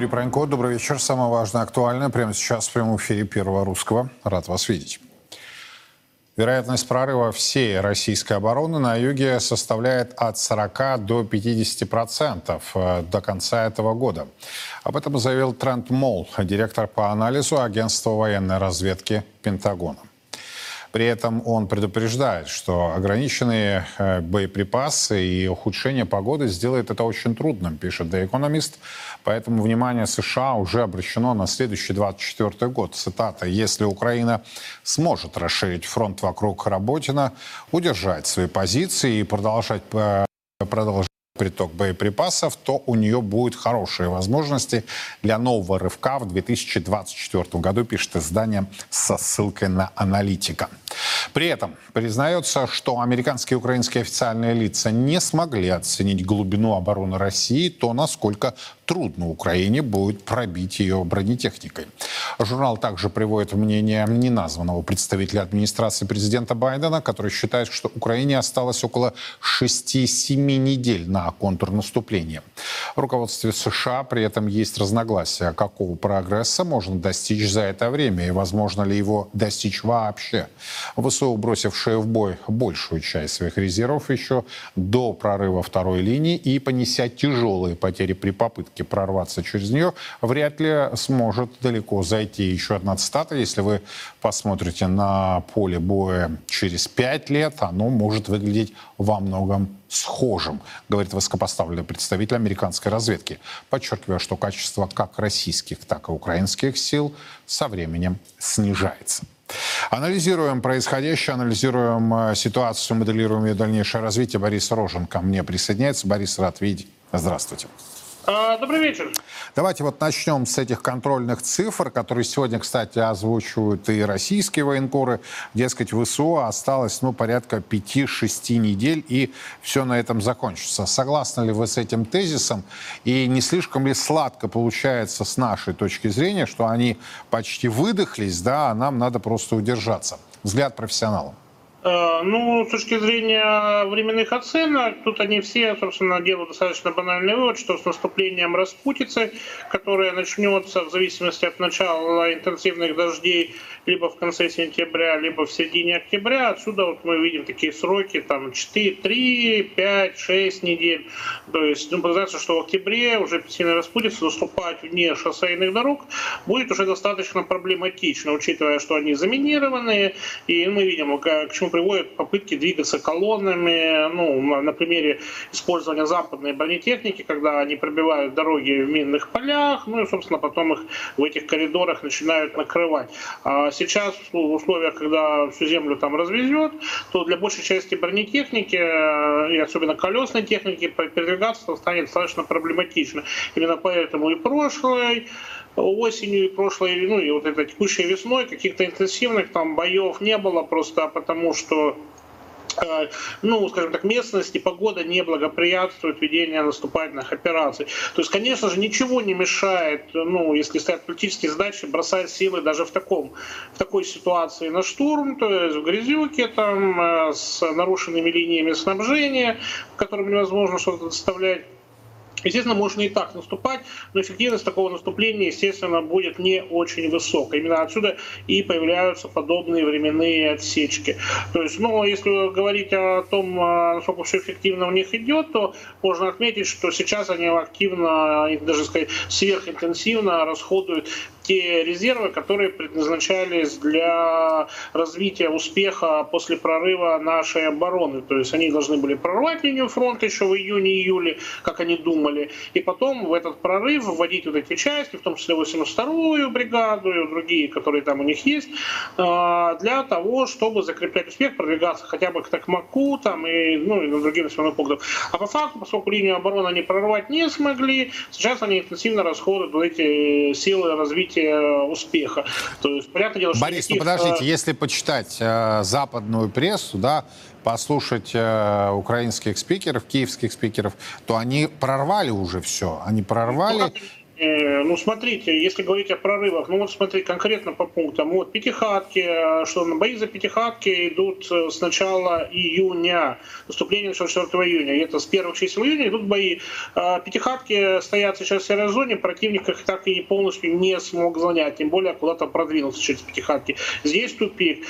Юрий Пронько. Добрый вечер. Самое важное, актуальное прямо сейчас в прямом эфире Первого Русского. Рад вас видеть. Вероятность прорыва всей российской обороны на юге составляет от 40 до 50 процентов э, до конца этого года. Об этом заявил Трент Молл, директор по анализу агентства военной разведки Пентагона. При этом он предупреждает, что ограниченные э, боеприпасы и ухудшение погоды сделает это очень трудным, пишет The Economist. Поэтому внимание США уже обращено на следующий 24 год. Цитата. «Если Украина сможет расширить фронт вокруг Работина, удержать свои позиции и продолжать э, продолжать приток боеприпасов, то у нее будут хорошие возможности для нового рывка в 2024 году, пишет издание со ссылкой на аналитика. При этом признается, что американские и украинские официальные лица не смогли оценить глубину обороны России, то насколько трудно Украине будет пробить ее бронетехникой. Журнал также приводит мнение неназванного представителя администрации президента Байдена, который считает, что Украине осталось около 6-7 недель на контрнаступление. В руководстве США при этом есть разногласия, какого прогресса можно достичь за это время и возможно ли его достичь вообще. ВСУ, бросившие в бой большую часть своих резервов еще до прорыва второй линии и понеся тяжелые потери при попытке попытки прорваться через нее, вряд ли сможет далеко зайти. Еще одна цитата. Если вы посмотрите на поле боя через пять лет, оно может выглядеть во многом схожим, говорит высокопоставленный представитель американской разведки, подчеркивая, что качество как российских, так и украинских сил со временем снижается. Анализируем происходящее, анализируем э, ситуацию, моделируем ее дальнейшее развитие. Борис Рожен ко мне присоединяется. Борис, рад видеть. Здравствуйте. А, добрый вечер. Давайте вот начнем с этих контрольных цифр, которые сегодня, кстати, озвучивают и российские военкоры. Дескать, ВСУ осталось ну, порядка 5-6 недель, и все на этом закончится. Согласны ли вы с этим тезисом? И не слишком ли сладко получается с нашей точки зрения, что они почти выдохлись, да, а нам надо просто удержаться? Взгляд профессионала. Э, ну, с точки зрения временных оценок, тут они все, собственно, делают достаточно банальный вывод, что с наступлением распутицы, которая начнется в зависимости от начала интенсивных дождей либо в конце сентября, либо в середине октября. Отсюда вот мы видим такие сроки, там 4, 3, 5, 6 недель. То есть, ну, подразумевается, что в октябре уже сильно распутится, наступать вне шоссейных дорог будет уже достаточно проблематично, учитывая, что они заминированные, и мы видим, к чему приводят попытки двигаться колоннами, ну, на примере использования западной бронетехники, когда они пробивают дороги в минных полях, ну и, собственно, потом их в этих коридорах начинают накрывать. А сейчас в условиях, когда всю землю там развезет, то для большей части бронетехники э, и особенно колесной техники передвигаться станет достаточно проблематично. Именно поэтому и прошлой осенью и прошлой, ну и вот этой текущей весной каких-то интенсивных там боев не было, просто потому что Э, ну, скажем так, местность и погода не благоприятствуют ведению наступательных операций. То есть, конечно же, ничего не мешает, ну, если стоят политические задачи, бросать силы даже в, таком, в такой ситуации на штурм, то есть в грязюке, там, э, с нарушенными линиями снабжения, которым невозможно что-то доставлять Естественно, можно и так наступать, но эффективность такого наступления, естественно, будет не очень высокая. Именно отсюда и появляются подобные временные отсечки. То есть, ну, если говорить о том, а, насколько все эффективно у них идет, то можно отметить, что сейчас они активно, даже сказать, сверхинтенсивно расходуют те резервы, которые предназначались для развития успеха после прорыва нашей обороны. То есть они должны были прорвать линию фронта еще в июне-июле, как они думали, и потом в этот прорыв вводить вот эти части, в том числе 82-ю бригаду и другие, которые там у них есть, а, для того, чтобы закреплять успех, продвигаться хотя бы к Токмаку там, и, ну, и на другие населенные пункты. А по факту, поскольку линию обороны они прорвать не смогли, сейчас они интенсивно расходуют вот эти силы развития гарантия успеха. То есть, понятное дело, что Борис, ну подождите, если почитать э, западную прессу, да, послушать э, украинских спикеров, киевских спикеров, то они прорвали уже все. Они прорвали... Ну, ну, смотрите, если говорить о прорывах, ну вот смотрите конкретно по пунктам. Вот Пятихатки, что на бои за Пятихатки идут с начала июня, наступление 4 июня. Это с первых чисел июня идут бои. Пятихатки стоят сейчас в серой зоне, противник их так и полностью не смог занять, тем более куда-то продвинулся через Пятихатки. Здесь тупик.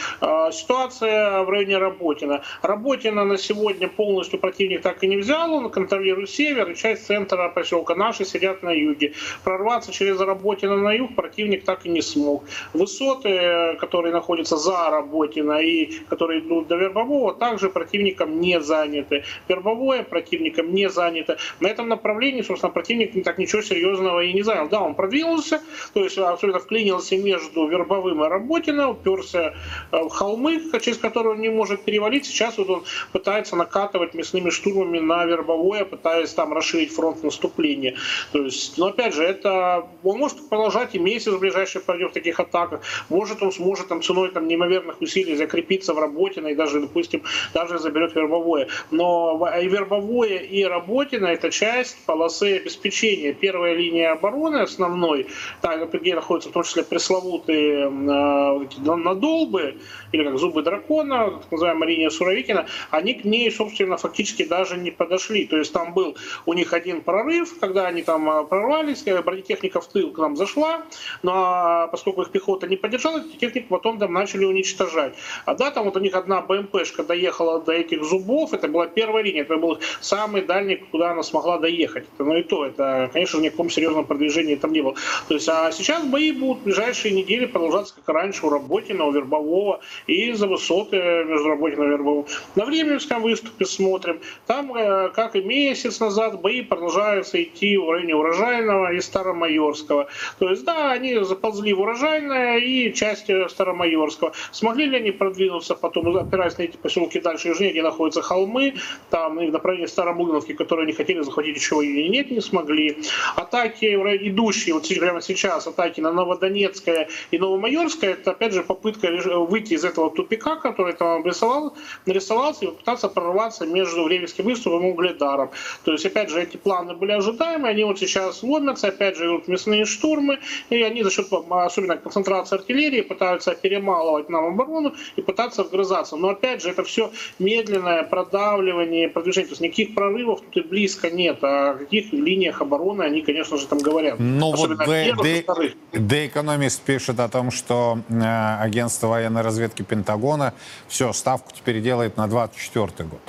Ситуация в районе Работина. Работина на сегодня полностью противник так и не взял, он контролирует север, и часть центра поселка наши сидят на юге. Прорваться через Работино на юг противник так и не смог. Высоты, которые находятся за Работино и которые идут до Вербового, также противником не заняты. Вербовое противником не занято. На этом направлении, собственно, противник так ничего серьезного и не занял. Да, он продвинулся, то есть абсолютно вклинился между Вербовым и Работино, уперся в холмы, через которые он не может перевалить. Сейчас вот он пытается накатывать мясными штурмами на Вербовое, пытаясь там расширить фронт наступления. То есть, но опять же, это он может продолжать и месяц в ближайший пройдет в таких атаках. Может он сможет там ценой там неимоверных усилий закрепиться в Работино и даже, допустим, даже заберет Вербовое. Но и Вербовое, и Работино это часть полосы обеспечения. Первая линия обороны основной, там, где находятся в том числе пресловутые э, надолбы, или как зубы дракона, так называемая линия Суровикина, они к ней, собственно, фактически даже не подошли. То есть там был у них один прорыв, когда они там а, прорвались, бронетехника в тыл к нам зашла, но а, поскольку их пехота не поддержала, технику потом там начали уничтожать. А да, там вот у них одна БМПшка доехала до этих зубов, это была первая линия, это был самый дальний, куда она смогла доехать. Ну и то, это, конечно же, никаком серьезном продвижении там не было. То есть, а сейчас бои будут в ближайшие недели продолжаться, как раньше, у Работина, у Вербового и за высоты между Работино и Вербовым. На Временском выступе смотрим. Там, э, как и месяц назад, бои продолжаются идти в районе Урожайного и Старомайорского. То есть, да, они заползли в Урожайное и часть Старомайорского. Смогли ли они продвинуться потом, опираясь на эти поселки дальше южнее, где находятся холмы, там и в направлении Старомлыновки, которые они хотели захватить еще и нет, не смогли. Атаки, идущие вот прямо сейчас, атаки на Новодонецкое и Новомайорское, это опять же попытка выйти из этого тупика, который там обрисовал, нарисовался и попытаться прорваться между Временским выступом и Угледаром. То есть, опять же, эти планы были ожидаемы, они вот сейчас ломятся, опять же, идут мясные штурмы, и они за счет, особенно концентрации артиллерии, пытаются перемалывать нам оборону и пытаться вгрызаться. Но, опять же, это все медленное продавливание, продвижение. То есть, никаких прорывов тут и близко нет. О каких линиях обороны они, конечно же, там говорят. Ну вот The, The Economist пишет о том, что э, агентство военной разведки Пентагона все, ставку теперь делает на 24 год.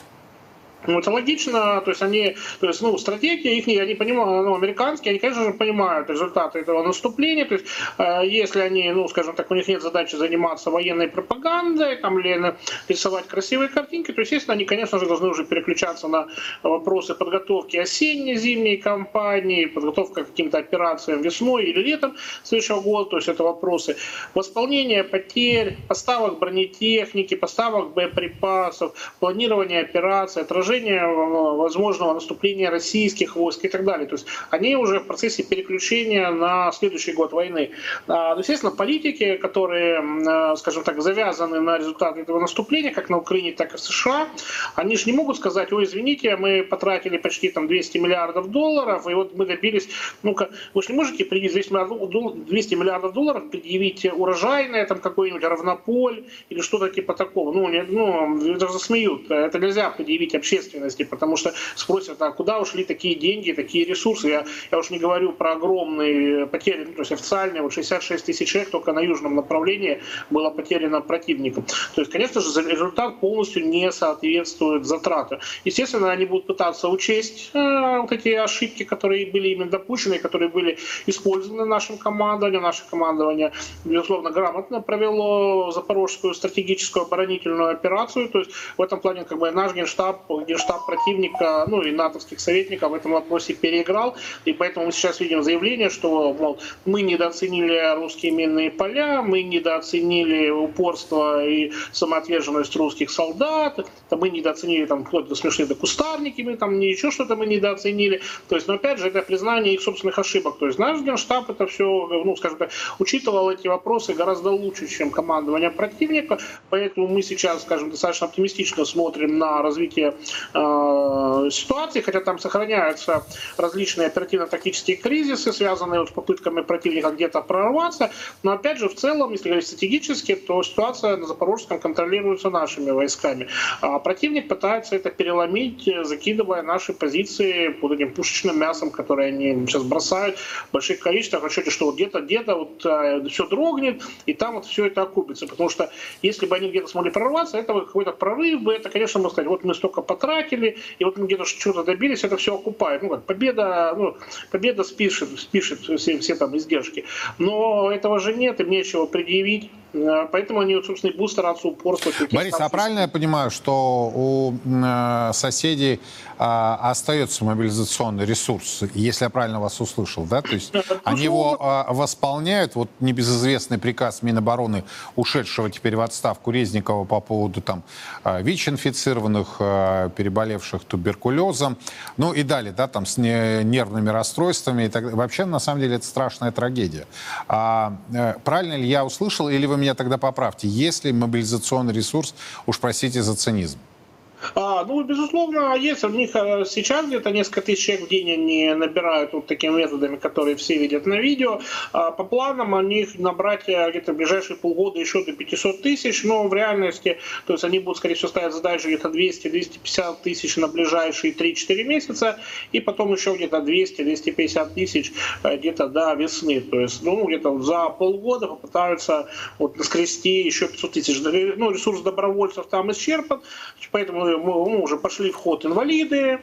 Ну, это логично, то есть они, то есть, ну, стратегия их, они понимают, ну, американские, они, конечно же, понимают результаты этого наступления, то есть, э, если они, ну, скажем так, у них нет задачи заниматься военной пропагандой, там, или рисовать красивые картинки, то, естественно, они, конечно же, должны уже переключаться на вопросы подготовки осенне-зимней кампании, подготовка к каким-то операциям весной или летом следующего года, то есть это вопросы восполнения потерь, поставок бронетехники, поставок боеприпасов, планирования операций, отражения отражение возможного наступления российских войск и так далее. То есть они уже в процессе переключения на следующий год войны. А, естественно, политики, которые, а, скажем так, завязаны на результаты этого наступления, как на Украине, так и в США, они же не могут сказать, ой, извините, мы потратили почти там 200 миллиардов долларов, и вот мы добились, ну-ка, вы же не можете предъявить 200 миллиардов, 200 миллиардов долларов, предъявить урожайное, там какой-нибудь равнополь или что-то типа такого. Ну, не, ну, даже засмеют. Это нельзя предъявить общественности общественности, потому что спросят, а куда ушли такие деньги, такие ресурсы. Я, я уж не говорю про огромные потери, ну, то есть официальные, вот 66 тысяч человек только на южном направлении было потеряно противником. То есть, конечно же, результат полностью не соответствует затратам. Естественно, они будут пытаться учесть э, вот эти ошибки, которые были именно допущены, которые были использованы нашим командованием. Наше командование, безусловно, грамотно провело запорожскую стратегическую оборонительную операцию. То есть в этом плане как бы наш генштаб генштаб противника, ну и натовских советников в этом вопросе переиграл. И поэтому мы сейчас видим заявление, что мол, мы недооценили русские минные поля, мы недооценили упорство и самоотверженность русских солдат, мы недооценили там кто-то смешные это кустарники, мы там еще что-то мы недооценили. То есть, но опять же, это признание их собственных ошибок. То есть наш генштаб это все, ну, скажем так, учитывал эти вопросы гораздо лучше, чем командование противника. Поэтому мы сейчас, скажем, достаточно оптимистично смотрим на развитие э, ситуации, хотя там сохраняются различные оперативно-тактические кризисы, связанные вот с попытками противника где-то прорваться. Но опять же, в целом, если говорить стратегически, то ситуация на Запорожском контролируется нашими войсками. А противник пытается это переломить, закидывая наши позиции под этим пушечным мясом, которое они сейчас бросают в больших количествах, в расчете, что вот где-то, где-то вот э, все дрогнет, и там вот все это окупится. Потому что если бы они где-то смогли прорваться, это какой-то прорыв бы, это, конечно, можно сказать, вот мы столько потратили, и вот мы где-то что-то добились, это все окупает. Ну как, победа, ну, победа спишет, спишет все, все там издержки. Но этого же нет, им нечего предъявить. Э, поэтому они, собственно, и будут стараться упорствовать. Борис, а правильно я понимаю, что у э, соседей э, остается мобилизационный ресурс, если я правильно вас услышал, да? То есть они его э, восполняют, вот небезызвестный приказ Минобороны, ушедшего теперь в отставку Резникова по поводу там э, ВИЧ-инфицированных, э, переболевших туберкулезом, ну и далее, да, там с нервными расстройствами и так Вообще, на самом деле, это страшная трагедия. А, э, правильно ли я услышал, или вы меня тогда поправьте, есть ли мобилизационный ресурс, уж простите за цинизм? А, ну, безусловно, есть. У них э, сейчас где-то несколько тысяч человек в день они набирают вот такими методами, которые все видят на видео. А по планам у них набрать э, где-то в ближайшие полгода еще до 500 тысяч, но в реальности, то есть они будут, скорее всего, ставить задачу где-то 200-250 тысяч на ближайшие 3-4 месяца, и потом еще где-то 200-250 тысяч э, где-то до весны. То есть, ну, где-то за полгода попытаются вот наскрести еще 500 тысяч. Ну, ресурс добровольцев там исчерпан, поэтому мы уже пошли в ход инвалиды,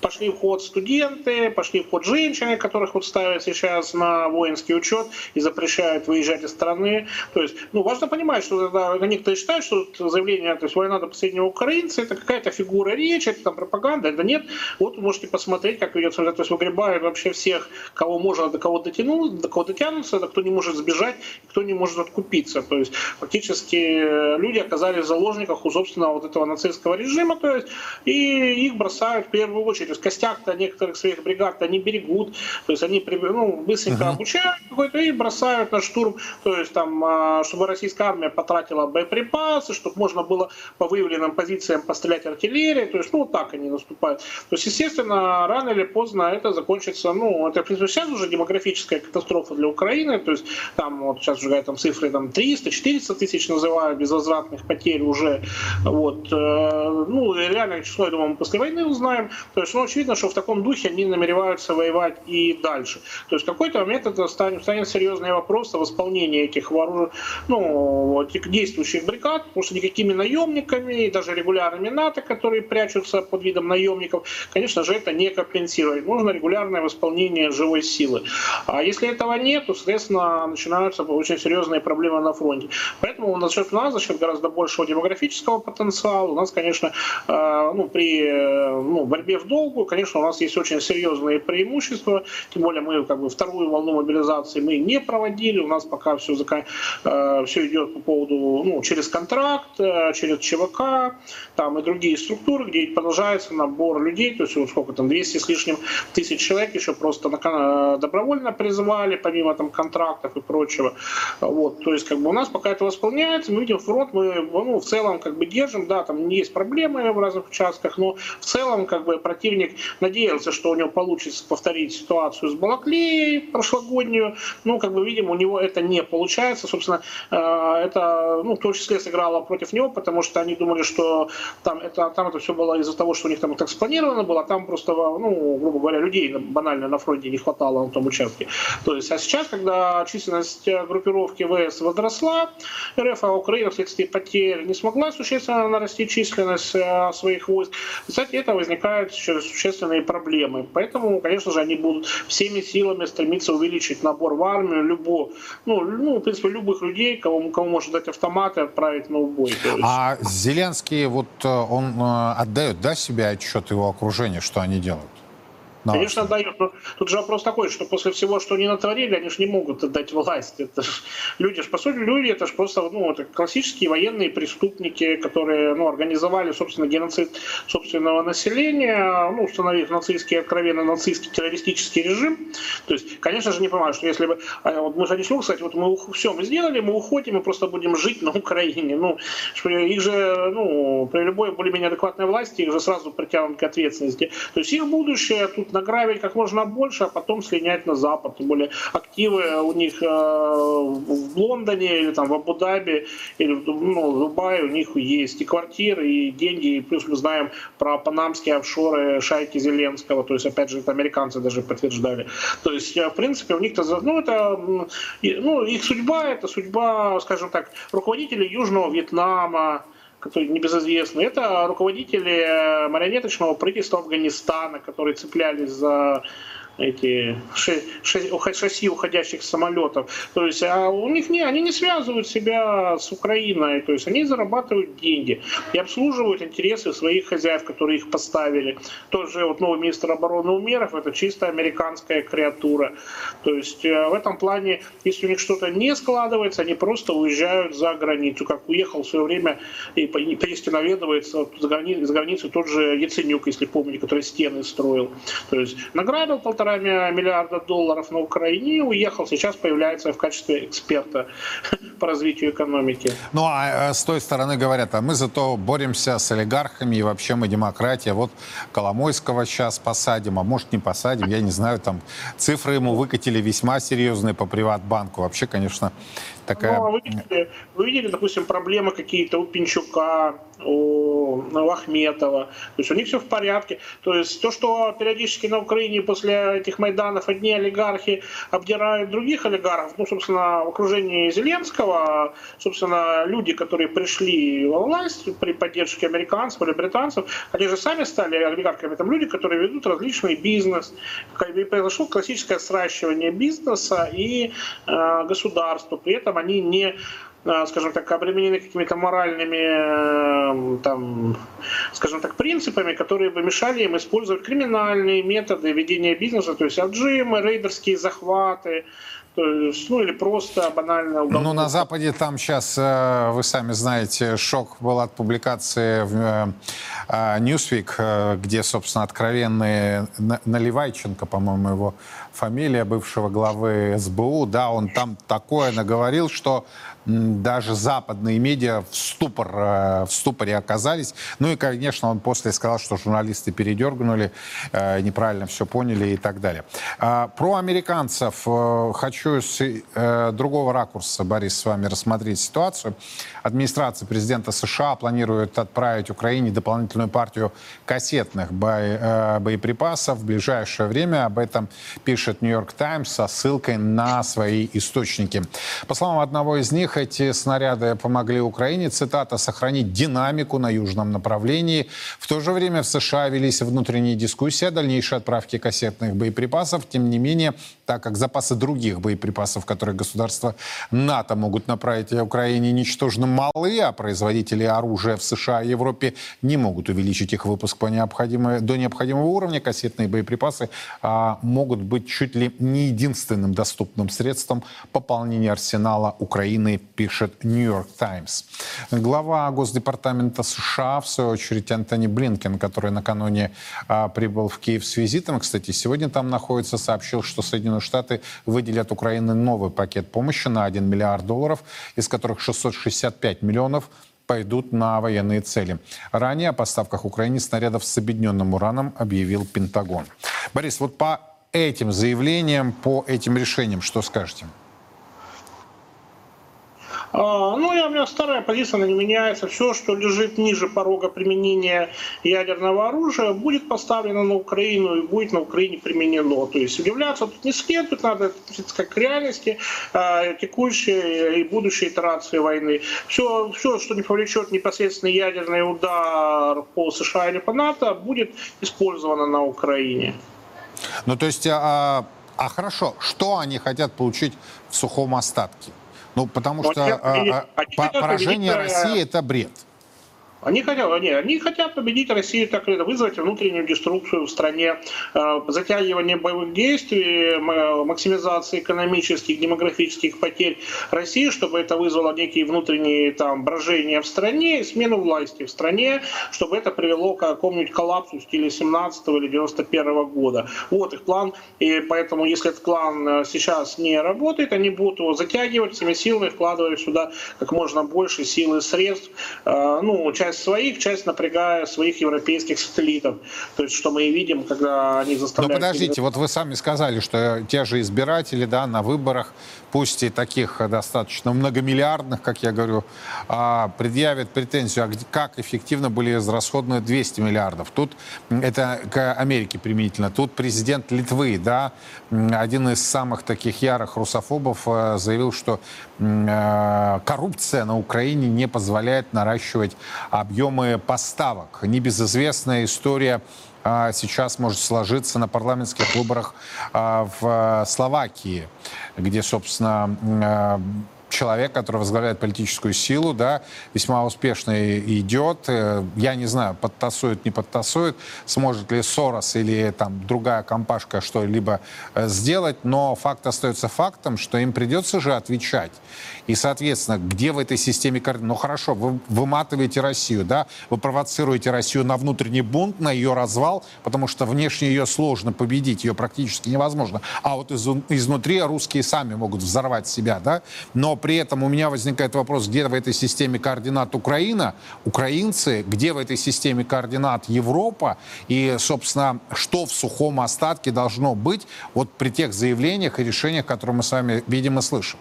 пошли в ход студенты, пошли в ход женщины, которых вот ставят сейчас на воинский учет и запрещают выезжать из страны. То есть, ну, важно понимать, что когда некоторые считают, что заявление, то есть война до последнего украинца, это какая-то фигура речи, это там пропаганда, да нет. Вот вы можете посмотреть, как ведется, то есть выгребают вообще всех, кого можно до кого дотянуть, до кого дотянуться, до кто не может сбежать, кто не может откупиться. То есть фактически э, люди оказались в заложниках у собственного вот этого нацистского режима, то есть, и их бросают в первую очередь. То есть костяк-то некоторых своих бригад они берегут, то есть они ну, быстренько uh-huh. обучают какой-то и бросают на штурм, то есть там, а, чтобы российская армия потратила боеприпасы, чтобы можно было по выявленным позициям пострелять артиллерией, то есть, ну, вот так они наступают. То есть, естественно, рано или поздно это закончится, ну, это, в принципе, сейчас уже демографическая катастрофа для Украины, то есть, там, вот сейчас уже там цифры там 300-400 тысяч называют безвозвратных потерь уже, вот, э, ну, ну, реальное число, я думаю, мы после войны узнаем. То есть, ну, очевидно, что в таком духе они намереваются воевать и дальше. То есть, в какой-то момент это станет, станет серьезный вопрос о восполнении этих вооружений, ну, этих действующих бригад, потому что никакими наемниками и даже регулярными НАТО, которые прячутся под видом наемников, конечно же, это не компенсировать. Нужно регулярное восполнение живой силы. А если этого нет, то, соответственно, начинаются очень серьезные проблемы на фронте. Поэтому счет нас, за счет гораздо большего демографического потенциала, у нас, конечно, ну, при э, ну, борьбе в долгу, конечно, у нас есть очень серьезные преимущества, тем более мы как бы вторую волну мобилизации мы не проводили, у нас пока все, закон... Э, все идет по поводу, ну, через контракт, через ЧВК, там и другие структуры, где продолжается набор людей, то есть вот сколько там, 200 с лишним тысяч человек еще просто добровольно призывали, помимо там контрактов и прочего. Вот, то есть как бы у нас пока это восполняется, мы видим фронт, мы ну, в целом как бы держим, да, там есть проблемы, в разных участках, но в целом как бы противник надеялся, что у него получится повторить ситуацию с Балаклеей прошлогоднюю, ну как бы видим, у него это не получается, собственно, э, это ну, в том числе сыграло против него, потому что они думали, что там это, там это все было из-за того, что у них там так спланировано было, а там просто, ну, грубо говоря, людей банально на фронте не хватало на том участке. То есть, а сейчас, когда численность группировки ВС возросла, РФ, а Украина вследствие потерь не смогла существенно нарастить численность э, своих войск. Кстати, это возникают существенные проблемы. Поэтому, конечно же, они будут всеми силами стремиться увеличить набор в армию, любого, ну, ну, в принципе, любых людей, кому, кому может дать автоматы, отправить на убой. А Зеленский, вот э, он э, отдает, да, себе отчет его окружения, что они делают? Но... Конечно, дают. Но тут же вопрос такой, что после всего, что они натворили, они же не могут отдать власть. Это ж, люди ж, по сути, люди, это же просто ну, это классические военные преступники, которые ну, организовали, собственно, геноцид собственного населения, ну, установив нацистский, откровенно нацистский террористический режим. То есть, конечно же, не понимаю, что если бы... А, вот мы же не смогли сказать, вот мы все мы сделали, мы уходим, мы просто будем жить на Украине. Ну, их же, ну, при любой более-менее адекватной власти, их же сразу притянут к ответственности. То есть их будущее тут награбить как можно больше, а потом слинять на Запад. Тем более активы у них э, в Лондоне или там в Абу-Даби или ну, в Дубае у них есть и квартиры, и деньги. И плюс мы знаем про панамские офшоры шайки Зеленского. То есть, опять же, это американцы даже подтверждали. То есть, э, в принципе, у них-то, ну, это, ну, их судьба, это судьба, скажем так, руководителей Южного Вьетнама, которые небезызвестны, это руководители э, марионеточного правительства Афганистана, которые цеплялись за эти шасси уходящих самолетов. То есть а у них не, они не связывают себя с Украиной, то есть они зарабатывают деньги и обслуживают интересы своих хозяев, которые их поставили. Тот же вот новый министр обороны Умеров, это чисто американская креатура. То есть э, в этом плане, если у них что-то не складывается, они просто уезжают за границу, как уехал в свое время и перестеноведывается за границей, за границей тот же Яценюк, если помните, который стены строил. То есть награбил полтора полтора миллиарда долларов на Украине и уехал. Сейчас появляется в качестве эксперта по развитию экономики. Ну, а с той стороны говорят, а мы зато боремся с олигархами, и вообще мы демократия. Вот Коломойского сейчас посадим, а может не посадим, я не знаю, там цифры ему выкатили весьма серьезные по Приватбанку. Вообще, конечно, такая... Ну, а вы видели, вы видели, допустим, проблемы какие-то у Пинчука, у, Ахметова. То есть у них все в порядке. То есть то, что периодически на Украине после этих Майданов одни олигархи обдирают других олигархов, ну, собственно, в окружении Зеленского, собственно, люди, которые пришли во власть при поддержке американцев или британцев, они же сами стали олигархами. Там люди, которые ведут различный бизнес. И произошло классическое сращивание бизнеса и э, государства. При этом они не а, скажем так, обременены какими-то моральными, э, там, скажем так, принципами, которые бы мешали им использовать криминальные методы ведения бизнеса, то есть отжимы, рейдерские захваты, то есть, ну или просто банально... Уголовка. Ну, на Западе там сейчас, э, вы сами знаете, шок был от публикации в э, Newsweek, где, собственно, откровенные Наливайченко, по-моему, его фамилия бывшего главы СБУ, да, он там такое наговорил, что даже западные медиа в, ступор, э, в ступоре оказались. Ну и, конечно, он после сказал, что журналисты передергнули, э, неправильно все поняли и так далее. А, про американцев э, хочу с другого ракурса, Борис, с вами рассмотреть ситуацию. Администрация президента США планирует отправить Украине дополнительную партию кассетных боеприпасов в ближайшее время. Об этом пишет Нью-Йорк Таймс со ссылкой на свои источники. По словам одного из них, эти снаряды помогли Украине, цитата, сохранить динамику на южном направлении. В то же время в США велись внутренние дискуссии о дальнейшей отправке кассетных боеприпасов. Тем не менее, так как запасы других боеприпасов, которые государства НАТО могут направить Украине, ничтожно малы, а производители оружия в США и Европе не могут увеличить их выпуск по необходимой, до необходимого уровня, кассетные боеприпасы а, могут быть чуть ли не единственным доступным средством пополнения арсенала Украины пишет Нью-Йорк Таймс. Глава Госдепартамента США, в свою очередь, Антони Блинкен, который накануне а, прибыл в Киев с визитом, кстати, сегодня там находится, сообщил, что Соединенные Штаты выделят Украине новый пакет помощи на 1 миллиард долларов, из которых 665 миллионов пойдут на военные цели. Ранее о поставках Украине снарядов с объединенным ураном объявил Пентагон. Борис, вот по этим заявлениям, по этим решениям, что скажете? А, ну, я, у меня старая позиция, она не меняется. Все, что лежит ниже порога применения ядерного оружия, будет поставлено на Украину и будет на Украине применено. То есть удивляться тут не следует, надо относиться как к реальности а, текущей и будущей итерации войны. Все, все, что не повлечет непосредственно ядерный удар по США или по НАТО, будет использовано на Украине. Ну, то есть, а, а хорошо, что они хотят получить в сухом остатке? Ну, потому что а, а, поражение России – это бред. Они хотят, они, они хотят победить Россию, так или вызвать внутреннюю деструкцию в стране, э, затягивание боевых действий, максимизация экономических, демографических потерь России, чтобы это вызвало некие внутренние там брожения в стране смену власти в стране, чтобы это привело к какому-нибудь коллапсу в стиле 17 или 91 года. Вот их план. И поэтому, если этот план э, сейчас не работает, они будут его затягивать всеми силами, вкладывая сюда как можно больше сил и средств. Э, ну, часть часть своих, часть напрягая своих европейских сателлитов. То есть, что мы и видим, когда они заставляют... Но подождите, вот вы сами сказали, что те же избиратели да, на выборах, пусть и таких достаточно многомиллиардных, как я говорю, а, предъявят претензию, а как эффективно были израсходованы 200 миллиардов. Тут это к Америке применительно. Тут президент Литвы, да, один из самых таких ярых русофобов э, заявил, что э, коррупция на Украине не позволяет наращивать объемы поставок. Небезызвестная история сейчас может сложиться на парламентских выборах а, в Словакии, где, собственно, а, человек, который возглавляет политическую силу, да, весьма успешно идет. Э, я не знаю, подтасует, не подтасует, сможет ли Сорос или там другая компашка что-либо э, сделать, но факт остается фактом, что им придется же отвечать. И, соответственно, где в этой системе координат? Ну, хорошо, вы выматываете Россию, да, вы провоцируете Россию на внутренний бунт, на ее развал, потому что внешне ее сложно победить, ее практически невозможно. А вот из, изнутри русские сами могут взорвать себя, да, но при этом у меня возникает вопрос, где в этой системе координат Украина, украинцы, где в этой системе координат Европа и, собственно, что в сухом остатке должно быть вот при тех заявлениях и решениях, которые мы с вами видим и слышим.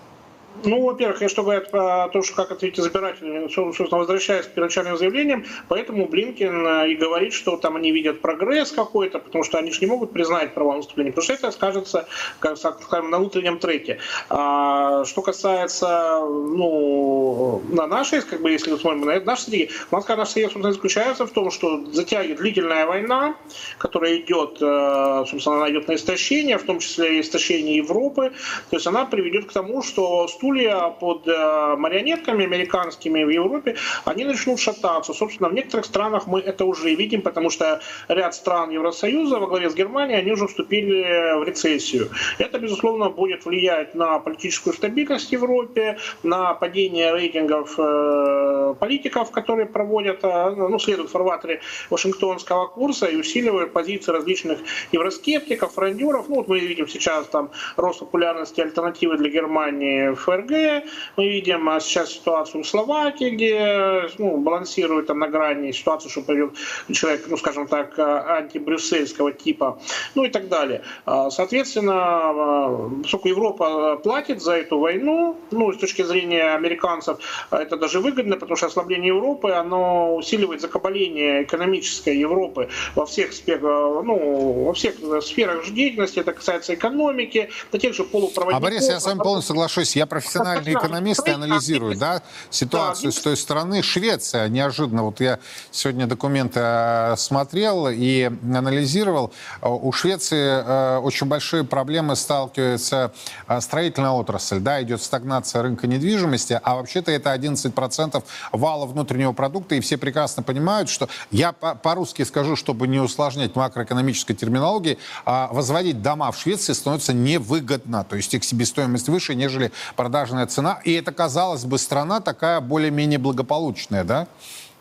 Ну, во-первых, я что говорят про то, что как ответить избирателям, собственно, возвращаясь к первоначальным заявлениям, поэтому Блинкен э, и говорит, что там они видят прогресс какой-то, потому что они же не могут признать права наступления, потому что это скажется, как скажем, на внутреннем треке. А что касается, ну, на нашей, как бы, если мы смотрим на нашу стратегию, у нас наша стратегия, собственно, заключается в том, что затягивает длительная война, которая идет, э, собственно, она идет на истощение, в том числе истощение Европы, то есть она приведет к тому, что студия стулья под э, марионетками американскими в Европе, они начнут шататься. Собственно, в некоторых странах мы это уже видим, потому что ряд стран Евросоюза во главе с Германией, они уже вступили в рецессию. Это, безусловно, будет влиять на политическую стабильность в Европе, на падение рейтингов э, политиков, которые проводят, э, ну, следуют фарватере Вашингтонского курса и усиливают позиции различных евроскептиков, фрондеров. Ну, вот мы видим сейчас там рост популярности альтернативы для Германии в ФРГ. Мы видим а, сейчас ситуацию в Словакии, где ну, балансирует там на грани ситуацию, что привел человек, ну скажем так, а, антибрюссельского типа, ну и так далее. А, соответственно, поскольку Европа платит за эту войну, ну, с точки зрения американцев, это даже выгодно, потому что ослабление Европы, оно усиливает закабаление экономической Европы во всех, ну, во всех сферах деятельности. Это касается экономики, до тех же полупроводников. А, Борис, я с вами полностью соглашусь. Я профессиональные экономисты анализируют да, ситуацию с той стороны. Швеция неожиданно, вот я сегодня документы э, смотрел и анализировал, э, у Швеции э, очень большие проблемы сталкивается строительная отрасль, да, идет стагнация рынка недвижимости, а вообще-то это 11% вала внутреннего продукта, и все прекрасно понимают, что я по-русски скажу, чтобы не усложнять макроэкономической терминологии, возводить дома в Швеции становится невыгодно, то есть их себестоимость выше, нежели продажная цена. И это, казалось бы, страна такая более-менее благополучная, да,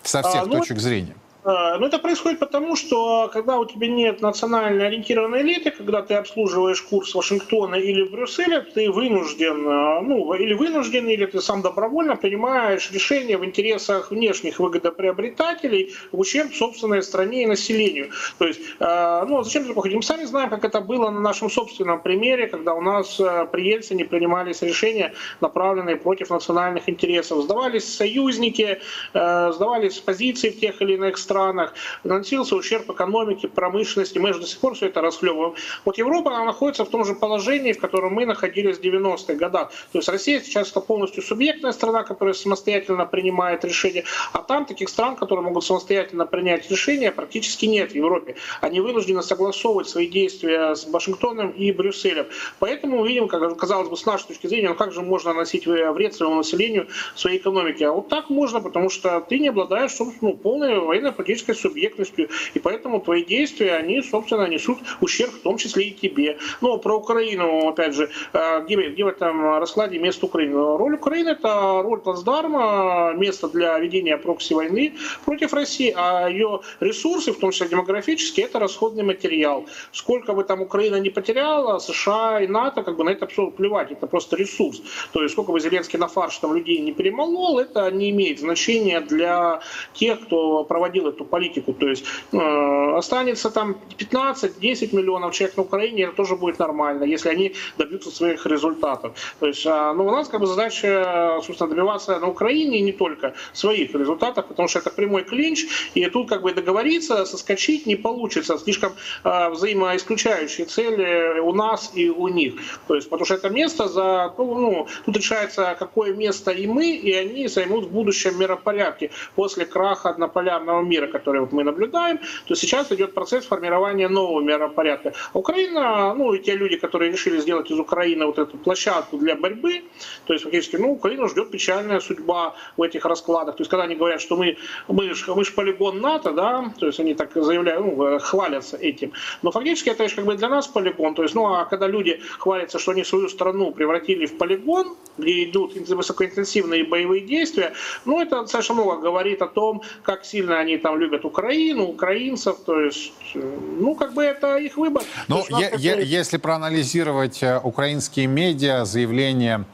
со всех а, ну, точек зрения. Ну, это происходит потому, что когда у тебя нет национально ориентированной элиты, когда ты обслуживаешь курс Вашингтона или Брюсселя, ты вынужден, э, ну, или вынужден, или ты сам добровольно принимаешь решения в интересах внешних выгодоприобретателей в ущерб собственной стране и населению. То есть, э, ну, зачем это проходить? Мы сами знаем, как это было на нашем собственном примере, когда у нас э, при Ельцине принимались решения, направленные против национальных интересов. Сдавались союзники, сдавались позиции в тех или иных странах, странах, наносился ущерб экономике, промышленности, мы же до сих пор все это расхлебываем. Вот Европа, она находится в том же положении, в котором мы находились в 90-х годах. То есть Россия сейчас это полностью субъектная страна, которая самостоятельно принимает решения, а там таких стран, которые могут самостоятельно принять решения, практически нет в Европе. Они вынуждены согласовывать свои действия с Вашингтоном и Брюсселем. Поэтому мы видим, как, казалось бы, с нашей точки зрения, ну как же можно наносить вред своему населению, своей экономике. А вот так можно, потому что ты не обладаешь собственно, ну, полной военно-политической субъектностью. И поэтому твои действия, они, собственно, несут ущерб в том числе и тебе. Но про Украину, опять же, э, где, где в этом раскладе место Украины? Роль Украины – это роль плацдарма, место для ведения прокси-войны против России, а ее ресурсы, в том числе демографические, это расходный материал. Сколько бы там Украина не потеряла, США и НАТО, как бы на это все плевать, это просто ресурс. То есть сколько бы Зеленский на фарш там людей не перемолол, это не имеет значения для тех, кто проводил эту политику. То есть э, останется там 15-10 миллионов человек на Украине, это тоже будет нормально, если они добьются своих результатов. То есть, э, ну, у нас как бы задача, собственно, добиваться на Украине и не только своих результатов, потому что это прямой клинч, и тут как бы договориться, соскочить не получится. Слишком э, взаимоисключающие цели у нас и у них. То есть, потому что это место за, ну, тут решается, какое место и мы, и они займут в будущем миропорядке после краха однополярного мира, который вот мы наблюдаем. То сейчас идет процесс формирования нового миропорядка. Украина, ну и те люди, которые решили сделать из Украины вот эту площадку для борьбы, то есть фактически, ну, Украину ждет печальная судьба в этих раскладах. То есть когда они говорят, что мы, мы, ж, мы полигон НАТО, да, то есть они так заявляют, ну, хвалятся этим. Но фактически это как бы для нас полигон. То есть, ну, а когда люди хвалятся, что они свою страну превратили в полигон, где идут высокоинтенсивные боевые действия, ну, это достаточно много говорит о том, как сильно они там любят Украину, украинцев, то есть, э, ну, как бы это их выбор. Ну, я, я, если проанализировать э, украинские медиа, заявления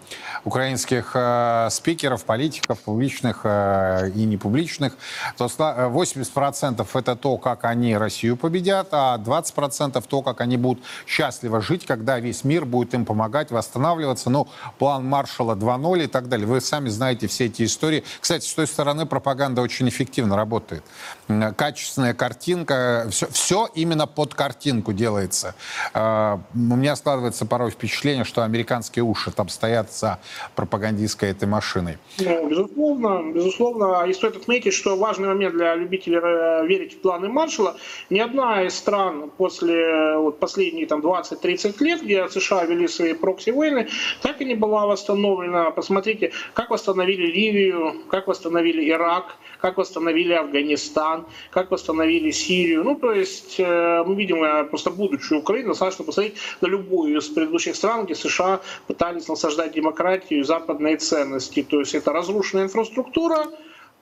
украинских э, спикеров, политиков, публичных э, и непубличных, то 80% это то, как они Россию победят, а 20% то, как они будут счастливо жить, когда весь мир будет им помогать восстанавливаться. Ну, план Маршала 2.0 и так далее. Вы сами знаете все эти истории. Кстати, с той стороны пропаганда очень эффективно работает. Качественная картинка, все, все именно под картинку делается. Э, у меня складывается порой впечатление, что американские уши там стоят за пропагандистской этой машиной. Ну, безусловно, безусловно. И стоит отметить, что важный момент для любителей э, верить в планы Маршала. Ни одна из стран после вот, последние там, 20-30 лет, где США вели свои прокси-войны, так и не была восстановлена. Посмотрите, как восстановили Ливию, как восстановили Ирак, как восстановили Афганистан, как восстановили Сирию. Ну, то есть э, мы видим э, просто будущее Украины, достаточно посмотреть на любую из предыдущих стран, где США пытались насаждать демократию и западные ценности. То есть это разрушенная инфраструктура,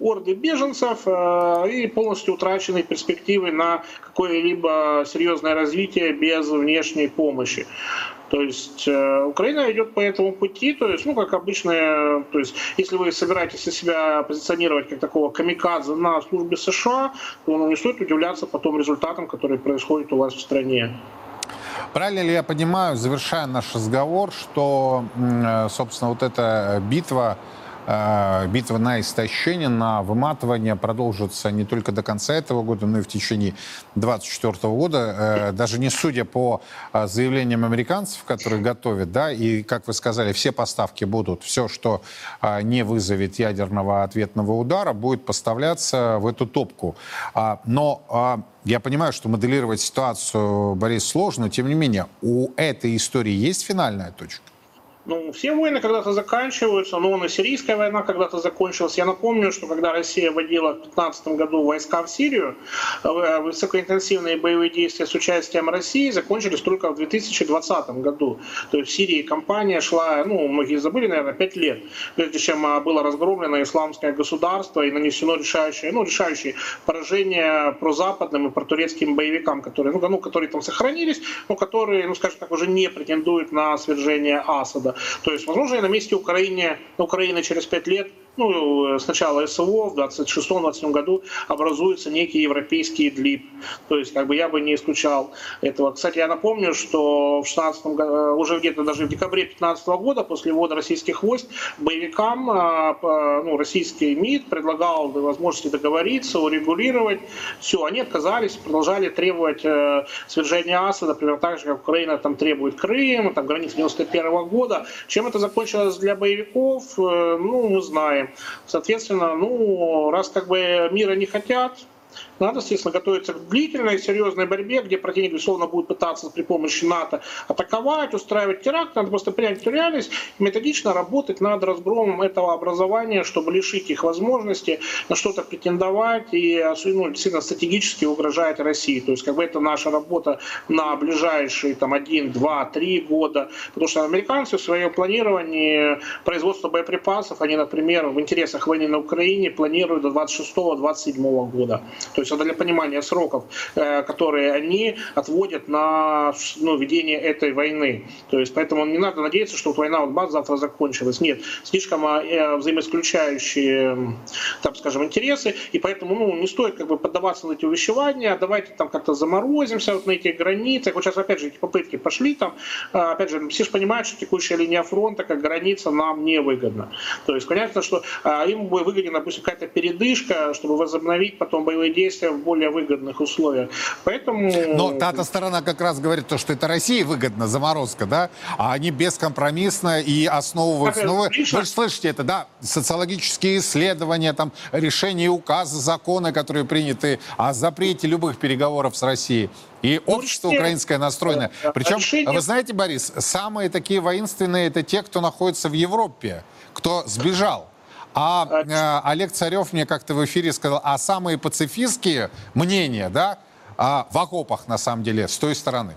орды беженцев э, и полностью утраченные перспективы на какое-либо серьезное развитие без внешней помощи. То есть э, Украина идет по этому пути, то есть, ну, как обычно, то есть, если вы собираетесь себя позиционировать как такого камикадзе на службе США, то ну, не стоит удивляться потом результатам, которые происходят у вас в стране. Правильно ли я понимаю, завершая наш разговор, что, э, собственно, вот эта битва битва на истощение, на выматывание продолжится не только до конца этого года, но и в течение 2024 года. Э, даже не судя по э, заявлениям американцев, которые готовят, да, и, как вы сказали, все поставки будут, все, что не вызовет ядерного ответного удара, будет поставляться в эту топку. А, но я понимаю, что моделировать ситуацию, Борис, сложно, тем не менее, у этой истории есть финальная точка? Ну, все войны когда-то заканчиваются, но вон и сирийская война когда-то закончилась. Я напомню, что когда Россия вводила в 2015 году войска в Сирию, э, высокоинтенсивные боевые действия с участием России закончились только в 2020 году. То есть в Сирии кампания шла, ну, многие забыли, наверное, 5 лет, прежде чем а, было разгромлено исламское государство и нанесено решающее, ну, решающее поражение прозападным и протурецким боевикам, которые, ну, ну, которые там сохранились, но которые, ну, скажем так, уже не претендуют на свержение Асада. То есть, возможно, на месте Украины, Украины через пять лет ну, с начала СВО в 26-27 году образуется некий европейский длип. То есть, как бы я бы не исключал этого. Кстати, я напомню, что в 16 году, уже где-то даже в декабре 2015 года, после ввода российских войск, боевикам а, ну, российский МИД предлагал возможности договориться, урегулировать. Все, они отказались, продолжали требовать э, свержения Асада, например, так же, как Украина там требует Крым, там границы 91 года. Чем это закончилось для боевиков, э, ну, мы знаем. Соответственно, ну, раз как бы мира не хотят, надо, естественно, готовиться к длительной, серьезной борьбе, где противник, безусловно, будет пытаться при помощи НАТО атаковать, устраивать теракт. Надо просто принять эту реальность и методично работать над разгромом этого образования, чтобы лишить их возможности на что-то претендовать и ну, действительно стратегически угрожать России. То есть как бы это наша работа на ближайшие там, один, два, три года. Потому что американцы в своем планировании производства боеприпасов, они, например, в интересах войны на Украине планируют до 26-27 года. То есть это для понимания сроков, э, которые они отводят на ну, ведение этой войны. То есть поэтому не надо надеяться, что война вот бац, завтра закончилась. Нет, слишком э, взаимоисключающие, так скажем, интересы, и поэтому ну, не стоит как бы поддаваться на эти увещевания, давайте там как-то заморозимся вот на этих границах. Вот сейчас опять же эти попытки пошли там, а, опять же, все же понимают, что текущая линия фронта как граница нам не выгодна. То есть понятно, что а, им выгодна, допустим, какая-то передышка, чтобы возобновить потом боевые действия в более выгодных условиях. Поэтому... Но та-то сторона как раз говорит, то, что это России выгодно, заморозка, да? А они бескомпромиссно и основываются... Ну, вы, вы же слышите это, да? Социологические исследования, там, решения, указы, законы, которые приняты о запрете любых переговоров с Россией. И ну, общество украинское настроено. Причем, вы знаете, Борис, самые такие воинственные это те, кто находится в Европе, кто сбежал. А э, Олег Царев мне как-то в эфире сказал, а самые пацифистские мнения, да, а, в окопах, на самом деле, с той стороны.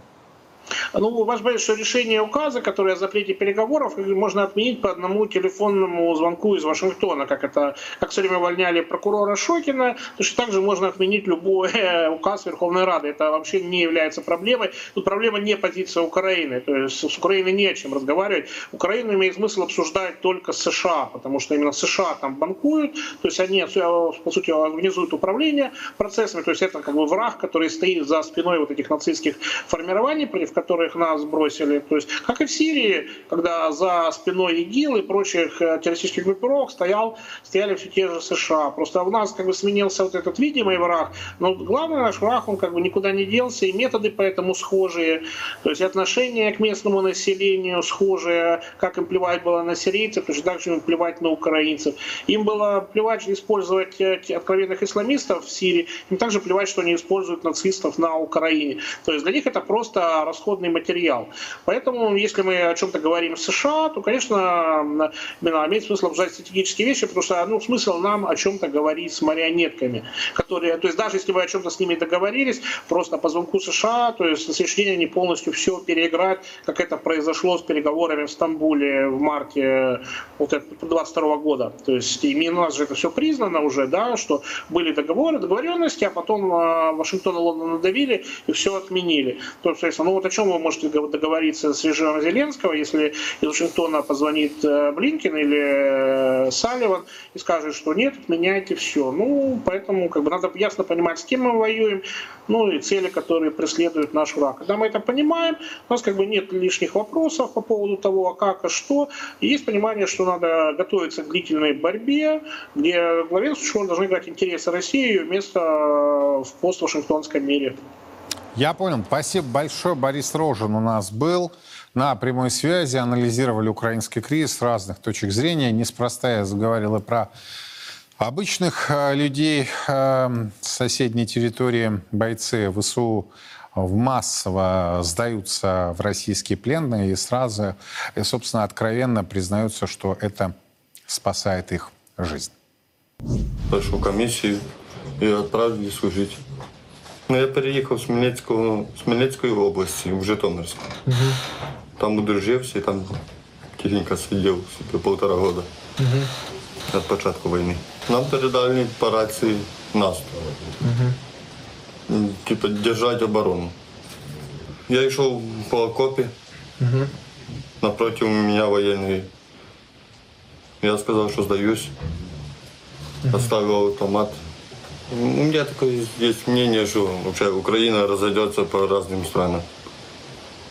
Ну, важно понять, что решение указа, которое о запрете переговоров, можно отменить по одному телефонному звонку из Вашингтона, как это, как все время увольняли прокурора Шокина, точно так же можно отменить любой э, указ Верховной Рады. Это вообще не является проблемой. Тут проблема не позиция Украины. То есть с Украиной не о чем разговаривать. Украину имеет смысл обсуждать только с США, потому что именно США там банкуют, то есть они, по сути, организуют управление процессами, то есть это как бы враг, который стоит за спиной вот этих нацистских формирований, против которых нас бросили. То есть, как и в Сирии, когда за спиной ИГИЛ и прочих э, террористических группировок стоял, стояли все те же США. Просто у нас как бы сменился вот этот видимый враг, но главный наш враг, он как бы никуда не делся, и методы поэтому схожие, то есть отношение к местному населению схожее, как им плевать было на сирийцев, точно так же им плевать на украинцев. Им было плевать использовать э, откровенных исламистов в Сирии, им также плевать, что они используют нацистов на Украине. То есть для них это просто расход расходный материал. Поэтому, если мы о чем-то говорим в США, то, конечно, имеет смысл обсуждать стратегические вещи, потому что ну, смысл нам о чем-то говорить с марионетками, которые, то есть даже если вы о чем-то с ними договорились, просто по звонку США, то есть на следующий день они полностью все переиграют, как это произошло с переговорами в Стамбуле в марте вот 22 года. То есть именно у нас же это все признано уже, да, что были договоры, договоренности, а потом а, Вашингтон и Лондон надавили и все отменили. То есть, ну вот о чем вы можете договориться с режимом Зеленского, если из Вашингтона позвонит э, Блинкин или э, Салливан и скажет, что нет, отменяйте все. Ну, поэтому как бы надо ясно понимать, с кем мы воюем, ну и цели, которые преследует наш враг. Когда мы это понимаем, у нас как бы нет лишних вопросов по поводу того, а как, а что. И есть понимание, что надо готовиться к длительной борьбе, где главенствующие должны играть интересы России вместо в пост-Вашингтонском мире. Я понял. Спасибо большое. Борис Рожин у нас был на прямой связи. Анализировали украинский кризис с разных точек зрения. Неспроста я заговорил и про обычных э, людей э, с соседней территории. Бойцы ВСУ в массово сдаются в российские пленные и сразу, и, собственно, откровенно признаются, что это спасает их жизнь. Прошел комиссию и отправили служить. Ну, я переїхав з Хмельницького, з Хмельницької області в Житомирську. Угу. Там одружився і там тихенько сидів собі півтора року. Угу. Від початку війни. Нам передали по рації наступ. Угу. Типа держать оборону. Я йшов по окопі, угу. напротив мене воєнний. Я сказав, що здаюсь. поставил автомат. У меня такое есть мнение, что вообще Украина разойдется по разным странам.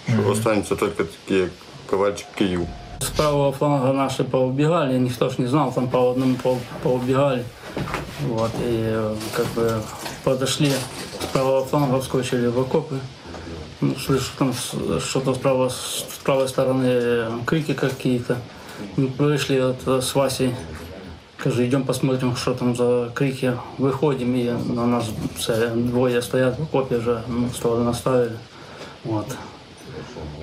Что останется только такие ковальчик Киев. С правого фланга наши поубегали, никто ж не знал, там по одному по, поубегали. Вот, и э, как бы подошли с правого фланга, вскочили в окопы. Ну, слышу, там с- что-то справа, с правой стороны э, крики какие-то. Мы пришли вот э, с Васей, кажу, идем посмотрим, что там за крики. Выходим, и на нас двое стоят в окопе уже, ну, стволы наставили. Вот.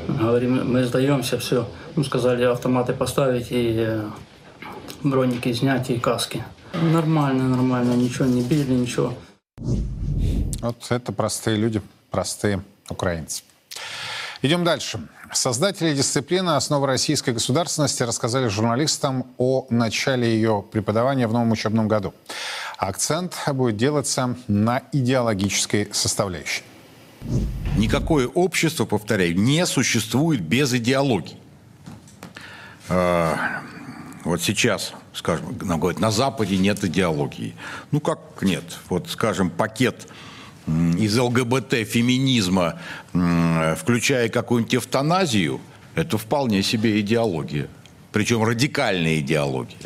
Говорим, мы сдаемся, все. Ну, сказали автоматы поставить и э, броники снять и каски. Нормально, нормально, ничего не били, ничего. Вот это простые люди, простые украинцы. Идем дальше. Создатели дисциплины «Основы российской государственности» рассказали журналистам о начале ее преподавания в новом учебном году. Акцент будет делаться на идеологической составляющей. Никакое общество, повторяю, не существует без идеологии. Э, Вот сейчас, скажем, нам говорят, на Западе нет идеологии. Ну как нет? Вот, скажем, пакет из ЛГБТ, феминизма, м, включая какую-нибудь эвтаназию, это вполне себе идеология. Причем радикальная идеология.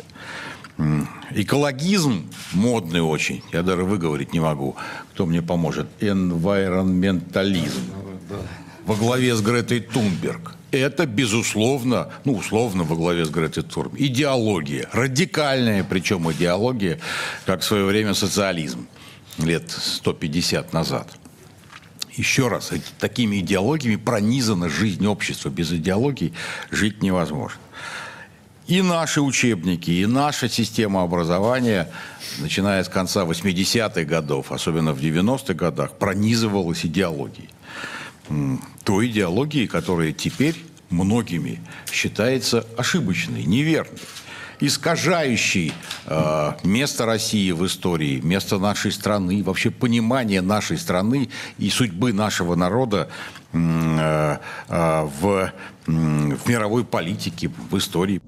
Экологизм модный очень, я даже выговорить не могу. Кто мне поможет? Environmentalism. Во главе с Гретой Тунберг. Это, безусловно, ну, условно во главе с Гретой Тунберг. Идеология. Радикальная, причем идеология, как в свое время социализм лет 150 назад. Еще раз, такими идеологиями пронизана жизнь общества. Без идеологии жить невозможно. И наши учебники, и наша система образования, начиная с конца 80-х годов, особенно в 90-х годах, пронизывалась идеологией. Той идеологией, которая теперь многими считается ошибочной, неверной, искажающей э, место России в истории, место нашей страны, вообще понимание нашей страны и судьбы нашего народа э, э, в, м, в мировой политике, в истории.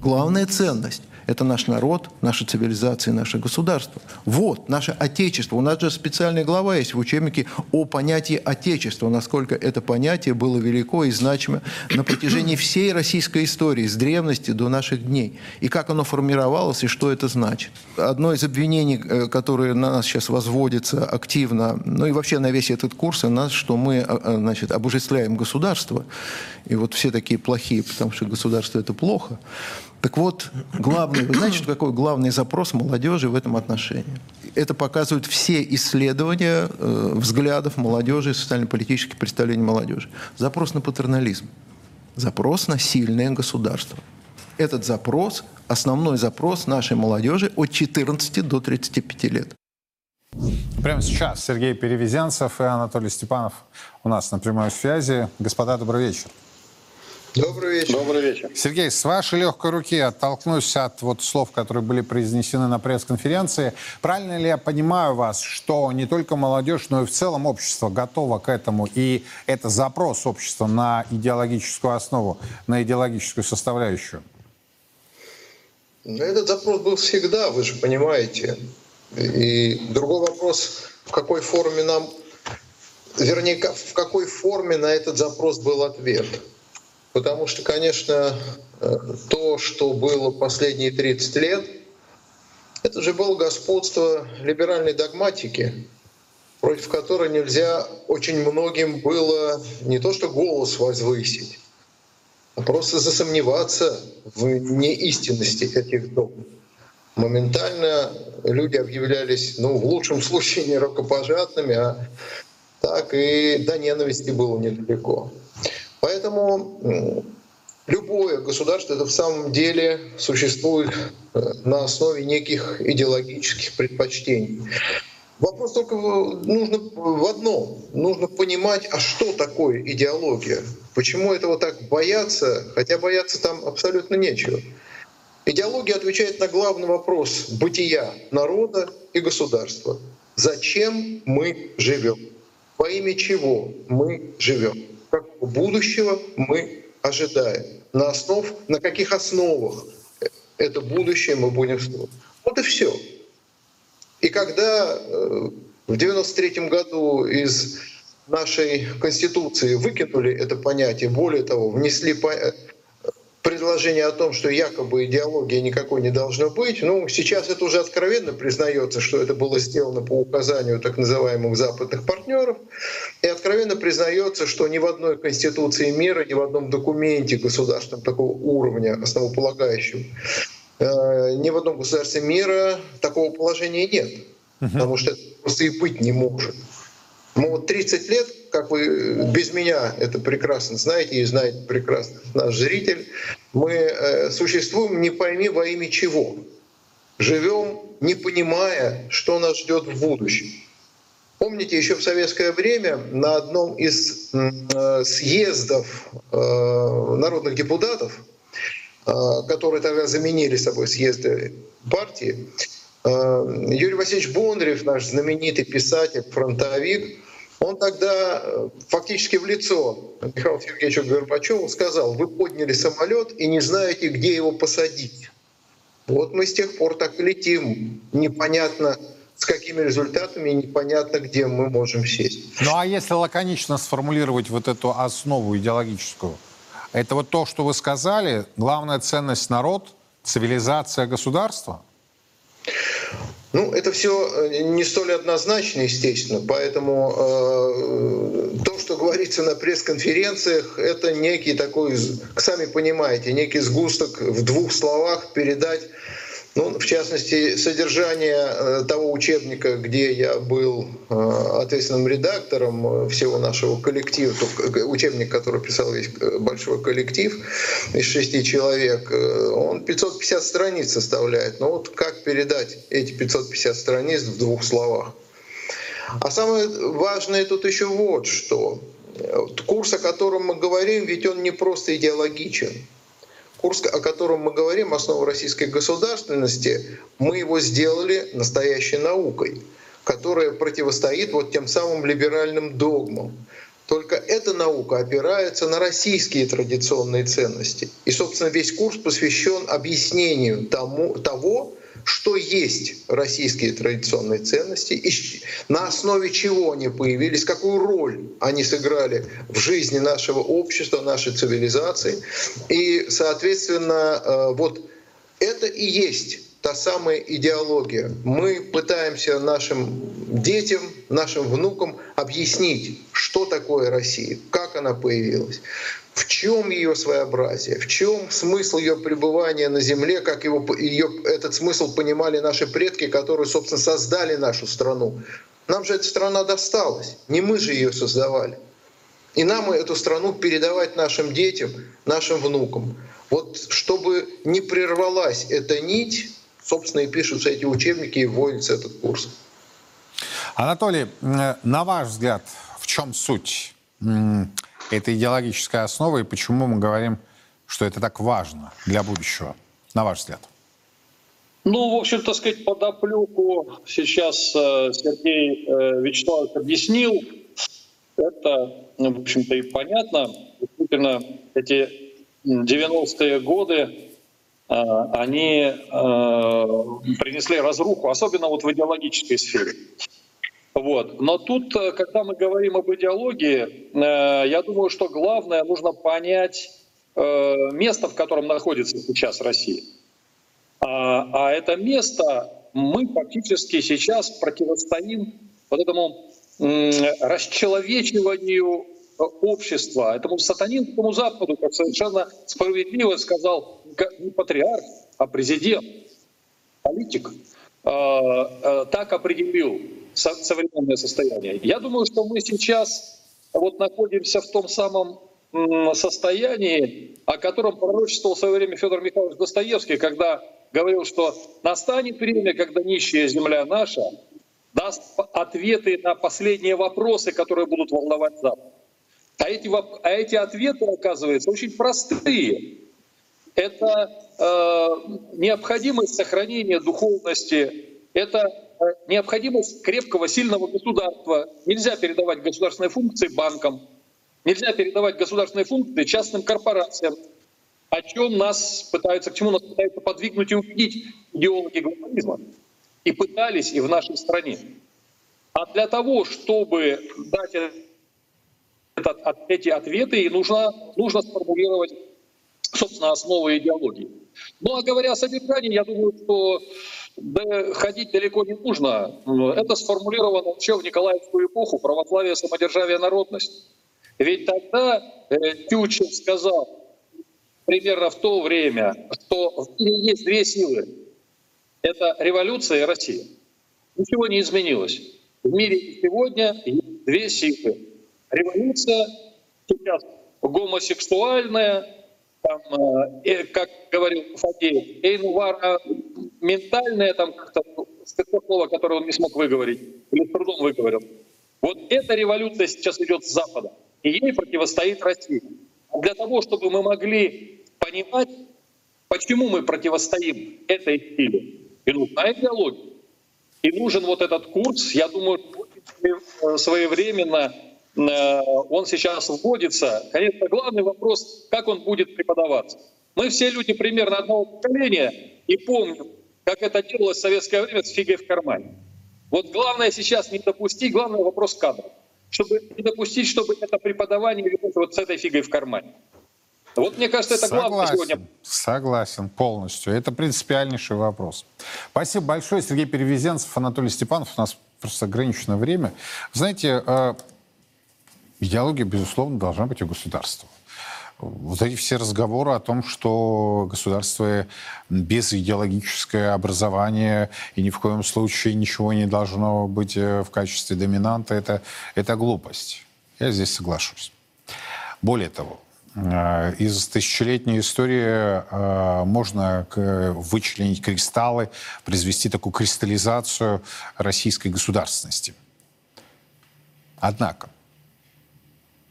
Главная ценность – это наш народ, наша цивилизация, наше государство. Вот, наше Отечество. У нас же специальная глава есть в учебнике о понятии Отечества, насколько это понятие было велико и значимо на протяжении всей российской истории, с древности до наших дней. И как оно формировалось, и что это значит. Одно из обвинений, э, которое на нас сейчас возводится активно, ну и вообще на весь этот курс, у нас, что мы э, э, значит, обожествляем государство, и вот все такие плохие, потому что государство – это плохо. Так вот, главный, вы знаете, что какой главный запрос молодежи в этом отношении? Это показывают все исследования э, взглядов молодежи, социально-политических представлений молодежи. Запрос на патернализм. Запрос на сильное государство. Этот запрос, основной запрос нашей молодежи от 14 до 35 лет. Прямо сейчас Сергей Перевезенцев и Анатолий Степанов у нас на прямой связи. Господа, добрый вечер. Добрый вечер. Добрый вечер. Сергей, с вашей легкой руки оттолкнусь от вот слов, которые были произнесены на пресс-конференции. Правильно ли я понимаю вас, что не только молодежь, но и в целом общество готово к этому, и это запрос общества на идеологическую основу, на идеологическую составляющую? Ну, Этот запрос был всегда, вы же понимаете. И другой вопрос, в какой форме нам, вернее, в какой форме на этот запрос был ответ. Потому что, конечно, э, то, что было последние 30 лет, это же было господство либеральной догматики, против которой нельзя очень многим было не то что голос возвысить, а просто засомневаться в неистинности этих догм. Моментально люди объявлялись, ну, в лучшем случае, не рукопожатными, а так и до ненависти было недалеко. Поэтому любое государство это в самом деле существует э, на основе неких идеологических предпочтений. Вопрос только нужно в одном. Нужно понимать, а что такое идеология? Почему этого так боятся? Хотя бояться там абсолютно нечего. Идеология отвечает на главный вопрос бытия народа и государства. Зачем мы живем? Во имя чего мы живем? Будущего мы ожидаем? На, основ, на каких основах это будущее мы будем строить? Вот Вот и все. И когда э, в 93 году из нашей Конституции выкинули это понятие, более того, внесли предложение о том, что якобы идеологии никакой не должно быть, ну, сейчас это уже откровенно признается, что это было сделано по указанию так называемых западных партнеров, и откровенно признается, что ни в одной конституции мира, ни в одном документе государственном такого уровня, основополагающего, э, ни в одном государстве мира такого положения нет, потому что это просто и быть не может. Мы вот 30 лет, как вы без меня это прекрасно знаете и знает прекрасно наш зритель, мы э, существуем не пойми во имя чего. Живем, не понимая, что нас ждет в будущем. Помните, еще в советское время на одном из э, съездов э, народных депутатов, которые тогда заменили собой съезды партии, Юрий Васильевич Бондарев, наш знаменитый писатель, фронтовик, он тогда э, фактически в лицо Михаилу Сергеевичу Горбачеву сказал, вы подняли самолет и не знаете, где его посадить. Вот мы с тех пор так летим. Непонятно, с какими результатами, непонятно, где мы можем сесть. Ну а если лаконично сформулировать вот эту основу идеологическую, это вот то, что вы сказали, главная ценность народ, цивилизация государства? Ну, это все э, не столь однозначно, естественно, поэтому э, то, что говорится на пресс-конференциях, это некий такой, сами понимаете, некий сгусток в двух словах передать ну, в частности, содержание э, того учебника, где я был э, ответственным редактором э, всего нашего коллектива, учебник, который писал весь большой коллектив из шести человек, он 550 страниц составляет. Но ну, вот как передать эти 550 страниц в двух словах? А самое важное тут еще вот что. Курс, о котором мы говорим, ведь он не просто идеологичен. Курс, о котором мы говорим, основа российской государственности, мы его сделали настоящей наукой, которая противостоит вот тем самым либеральным догмам. Только эта наука опирается на российские традиционные ценности. И, собственно, весь курс посвящен объяснению тому, того, что есть российские традиционные ценности, на основе чего они появились, какую роль они сыграли в жизни нашего общества, нашей цивилизации. И, соответственно, э, вот это и есть та самая идеология. Мы пытаемся нашим детям, нашим внукам объяснить, что такое Россия, как она появилась, в чем ее своеобразие, в чем смысл ее пребывания на Земле, как его, ее, этот смысл понимали наши предки, которые, собственно, создали нашу страну. Нам же эта страна досталась, не мы же ее создавали. И нам эту страну передавать нашим детям, нашим внукам. Вот чтобы не прервалась эта нить, собственно, и пишутся эти учебники и вводится этот курс. Анатолий, на ваш взгляд, в чем суть этой идеологической основы и почему мы говорим, что это так важно для будущего, на ваш взгляд? Ну, в общем, так сказать, подоплеку сейчас э, Сергей э, Вячеславович объяснил. Это, ну, в общем-то, и понятно. Действительно, эти 90-е годы, э, они принесли разруху, особенно вот в идеологической сфере. Вот. Но тут, э, когда мы говорим об идеологии, э, я думаю, что главное нужно понять э, место, в котором находится сейчас Россия. А, а это место мы фактически сейчас противостоим вот этому расчеловечиванию общества, этому сатанинскому Западу, как совершенно справедливо сказал не патриарх, а президент, политик, так определил современное состояние. Я думаю, что мы сейчас вот находимся в том самом состоянии, о котором пророчествовал в свое время Федор Михайлович Достоевский, когда говорил, что настанет время, когда нищая земля наша даст ответы на последние вопросы, которые будут волновать Запад. А эти, а эти ответы, оказывается, очень простые. Это э, необходимость сохранения духовности, это необходимость крепкого, сильного государства. Нельзя передавать государственные функции банкам, нельзя передавать государственные функции частным корпорациям. о чем нас пытаются, к чему нас пытаются подвигнуть и убедить идеологи глобализма. И пытались и в нашей стране. А для того, чтобы дать этот, эти ответы, нужно, нужно сформулировать, собственно, основы идеологии. Ну а говоря о содержании, я думаю, что да, ходить далеко не нужно. Это сформулировано еще в Николаевскую эпоху православие, самодержавие, народность. Ведь тогда э, Тютчев сказал примерно в то время, что в мире есть две силы. Это революция и Россия. Ничего не изменилось. В мире сегодня есть две силы. Революция сейчас гомосексуальная, там, э, э как говорил Фадеев, эйнувара ментальная, там как-то слово, которое он не смог выговорить, или с трудом выговорил. Вот эта революция сейчас идет с Запада, и ей противостоит Россия. Для того, чтобы мы могли понимать, почему мы противостоим этой силе, и нужна идеология, и нужен вот этот курс, я думаю, своевременно э, он сейчас вводится. Конечно, главный вопрос, как он будет преподаваться. Мы все люди примерно одного поколения и помним, как это делалось в советское время с фигой в кармане. Вот главное сейчас не допустить, главный вопрос кадров. Чтобы не допустить, чтобы это преподавание велось вот с этой фигой в кармане. Вот мне кажется, это согласен, главное сегодня. Согласен полностью. Это принципиальнейший вопрос. Спасибо большое, Сергей Перевезенцев, Анатолий Степанов. У нас просто ограниченное время. Знаете, э, идеология, безусловно, должна быть у государства вот эти все разговоры о том, что государство без идеологическое образование и ни в коем случае ничего не должно быть э, в качестве доминанта, это, это глупость. Я здесь соглашусь. Более того, э, из тысячелетней истории э, можно вычленить кристаллы, произвести такую кристаллизацию российской государственности. Однако,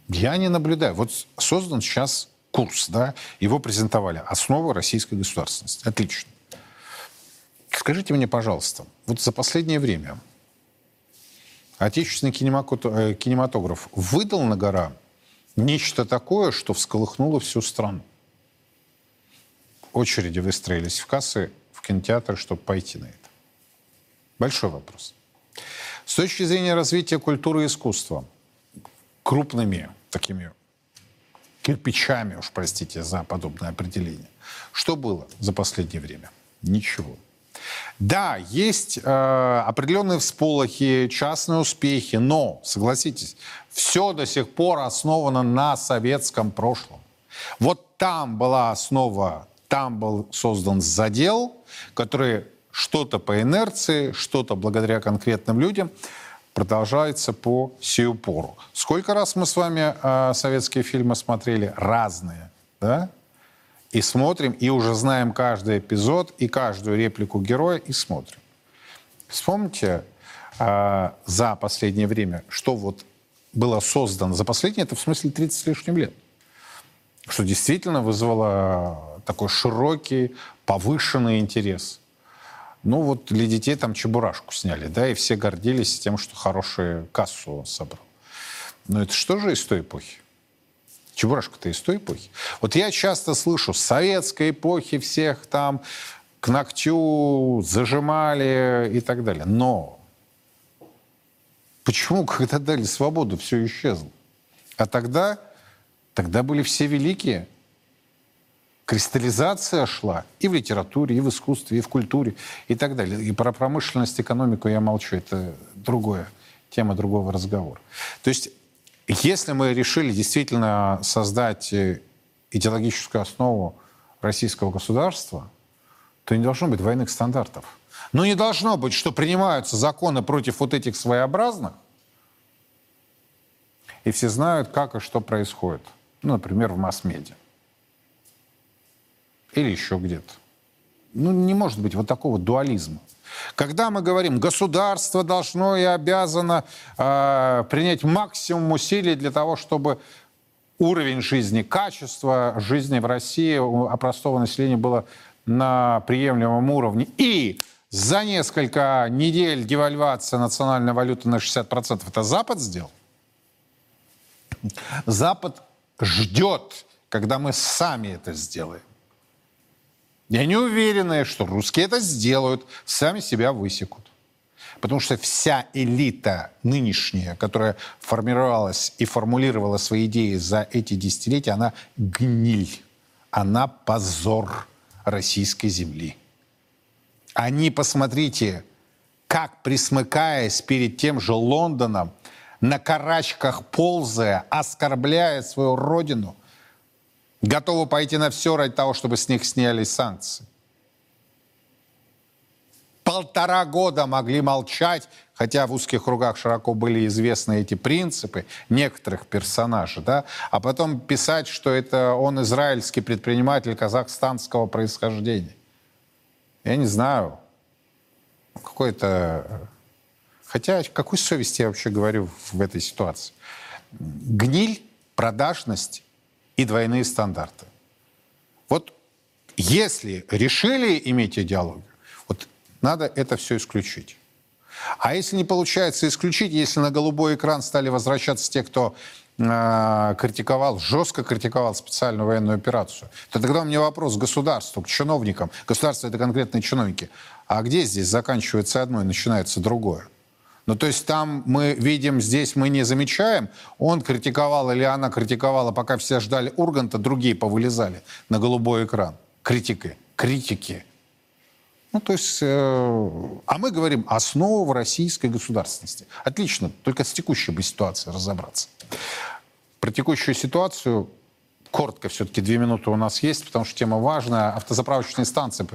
я не наблюдаю. Вот создан сейчас курс, да, его презентовали. Основа российской государственности. Отлично. Скажите мне, пожалуйста, вот за последнее время отечественный э, кинематограф выдал на гора нечто такое, что всколыхнуло всю страну. Очереди выстроились в кассы, в кинотеатры, чтобы пойти на это. Большой вопрос. С точки зрения развития культуры и искусства, крупными такими кирпичами, уж простите за подобное определение. Что было за последнее время? Ничего. Да, есть э, определенные всполохи, частные успехи, но, согласитесь, все до сих пор основано на советском прошлом. Вот там была основа, там был создан задел, который что-то по инерции, что-то благодаря конкретным людям продолжается по сию пору. Сколько раз мы с вами э, советские фильмы смотрели? Разные, да? И смотрим, и уже знаем каждый эпизод, и каждую реплику героя, и смотрим. Вспомните э, за последнее время, что вот было создано за последние, это в смысле 30 с лишним лет, что действительно вызвало такой широкий, повышенный интерес – ну вот для детей там чебурашку сняли, да, и все гордились тем, что хорошую кассу он собрал. Но это что же из той эпохи? Чебурашка-то из той эпохи. Вот я часто слышу, с советской эпохи всех там к ногтю зажимали и так далее. Но почему, когда дали свободу, все исчезло? А тогда, тогда были все великие кристаллизация шла и в литературе, и в искусстве, и в культуре, и так далее. И про промышленность, экономику я молчу, это другое, тема другого разговора. То есть, если мы решили действительно создать э, идеологическую основу российского государства, то не должно быть двойных стандартов. Но не должно быть, что принимаются законы против вот этих своеобразных, и все знают, как и что происходит. Ну, например, в масс-медиа или еще где-то. Ну, не может быть вот такого дуализма. Когда мы говорим, государство должно и обязано э, принять максимум усилий для того, чтобы уровень жизни, качество жизни в России у простого населения было на приемлемом уровне. И за несколько недель девальвация национальной валюты на 60% это Запад сделал. Запад ждет, когда мы сами это сделаем. И они уверены, что русские это сделают, сами себя высекут. Потому что вся элита нынешняя, которая формировалась и формулировала свои идеи за эти десятилетия, она гниль, она позор российской земли. Они, посмотрите, как присмыкаясь перед тем же Лондоном, на карачках ползая, оскорбляя свою родину, готовы пойти на все ради того, чтобы с них сняли санкции. Полтора года могли молчать, хотя в узких кругах широко были известны эти принципы некоторых персонажей, да, а потом писать, что это он израильский предприниматель казахстанского происхождения. Я не знаю, какой-то... Хотя какой совести я вообще говорю в этой ситуации? Гниль, продажность и двойные стандарты. Вот если решили иметь идеологию, вот надо это все исключить. А если не получается исключить, если на голубой экран стали возвращаться те, кто э, критиковал, жестко критиковал специальную военную операцию, то тогда у меня вопрос к государству, к чиновникам. Государство — это конкретные чиновники. А где здесь заканчивается одно и начинается другое? Ну, то есть там мы видим, здесь мы не замечаем, он критиковал или она критиковала, пока все ждали Урганта, другие повылезали на голубой экран. Критикой. Критики. Ну, то есть, э, а мы говорим основа российской государственности. Отлично, только с текущей бы ситуацией разобраться. Про текущую ситуацию коротко все-таки две минуты у нас есть, потому что тема важная. Автозаправочные станции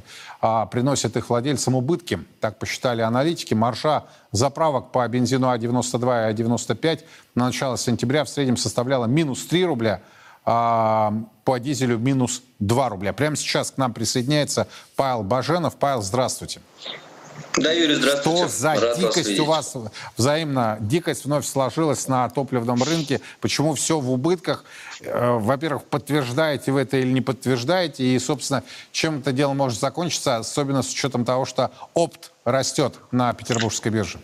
а, приносят их владельцам убытки, так посчитали аналитики. Маржа заправок по бензину А92 и А95 на начало сентября в среднем составляла минус 3 рубля, а по дизелю минус 2 рубля. Прямо сейчас к нам присоединяется Павел Баженов. Павел, здравствуйте. Да, Юрий, здравствуйте. Что за Рад дикость у вас взаимно, дикость вновь сложилась на топливном рынке? Почему все в убытках? Э, во-первых, подтверждаете вы это или не подтверждаете? И, собственно, чем это дело может закончиться, особенно с учетом того, что опт растет на петербургской бирже?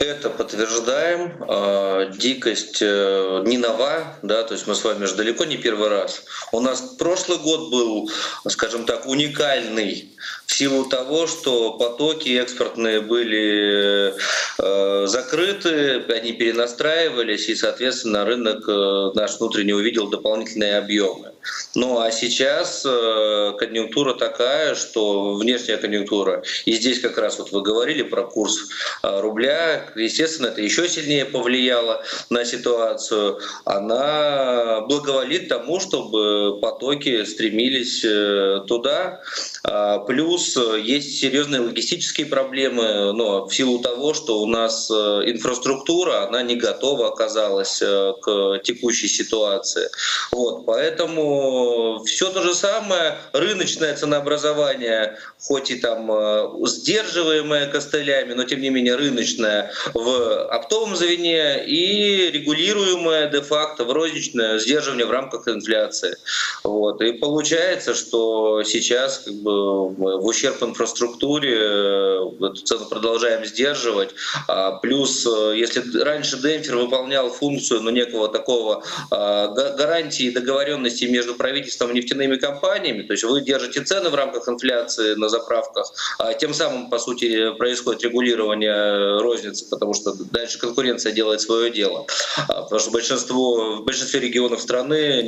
Это подтверждаем. А, дикость э, не нова, да, то есть мы с вами же далеко не первый раз. У нас прошлый год был, скажем так, уникальный в силу того, что потоки экспортные были э, закрыты, они перенастраивались, и, соответственно, рынок э, наш внутренний увидел дополнительные объемы. Ну а сейчас э, конъюнктура такая, что внешняя конъюнктура, и здесь как раз вот вы говорили про курс э, рубля, естественно, это еще сильнее повлияло на ситуацию, она благоволит тому, чтобы потоки стремились э, туда. А, плюс есть серьезные логистические проблемы, но в силу того, что у нас инфраструктура, она не готова оказалась к текущей ситуации. Вот, поэтому все то же самое, рыночное ценообразование, хоть и там э, сдерживаемое костылями, но тем не менее рыночное в оптовом звене и регулируемое де-факто в розничное сдерживание в рамках инфляции. Вот. И получается, что сейчас как бы, в ущерб инфраструктуре э, эту цену продолжаем сдерживать. А плюс, э, если раньше демпфер выполнял функцию ну, некого такого гарантии договоренности между правительством и нефтяными компаниями, то есть вы держите цены в рамках инфляции на заправках, а тем самым, по сути, происходит регулирование розницы, потому что дальше конкуренция делает свое дело. А, потому что большинство, в большинстве регионов страны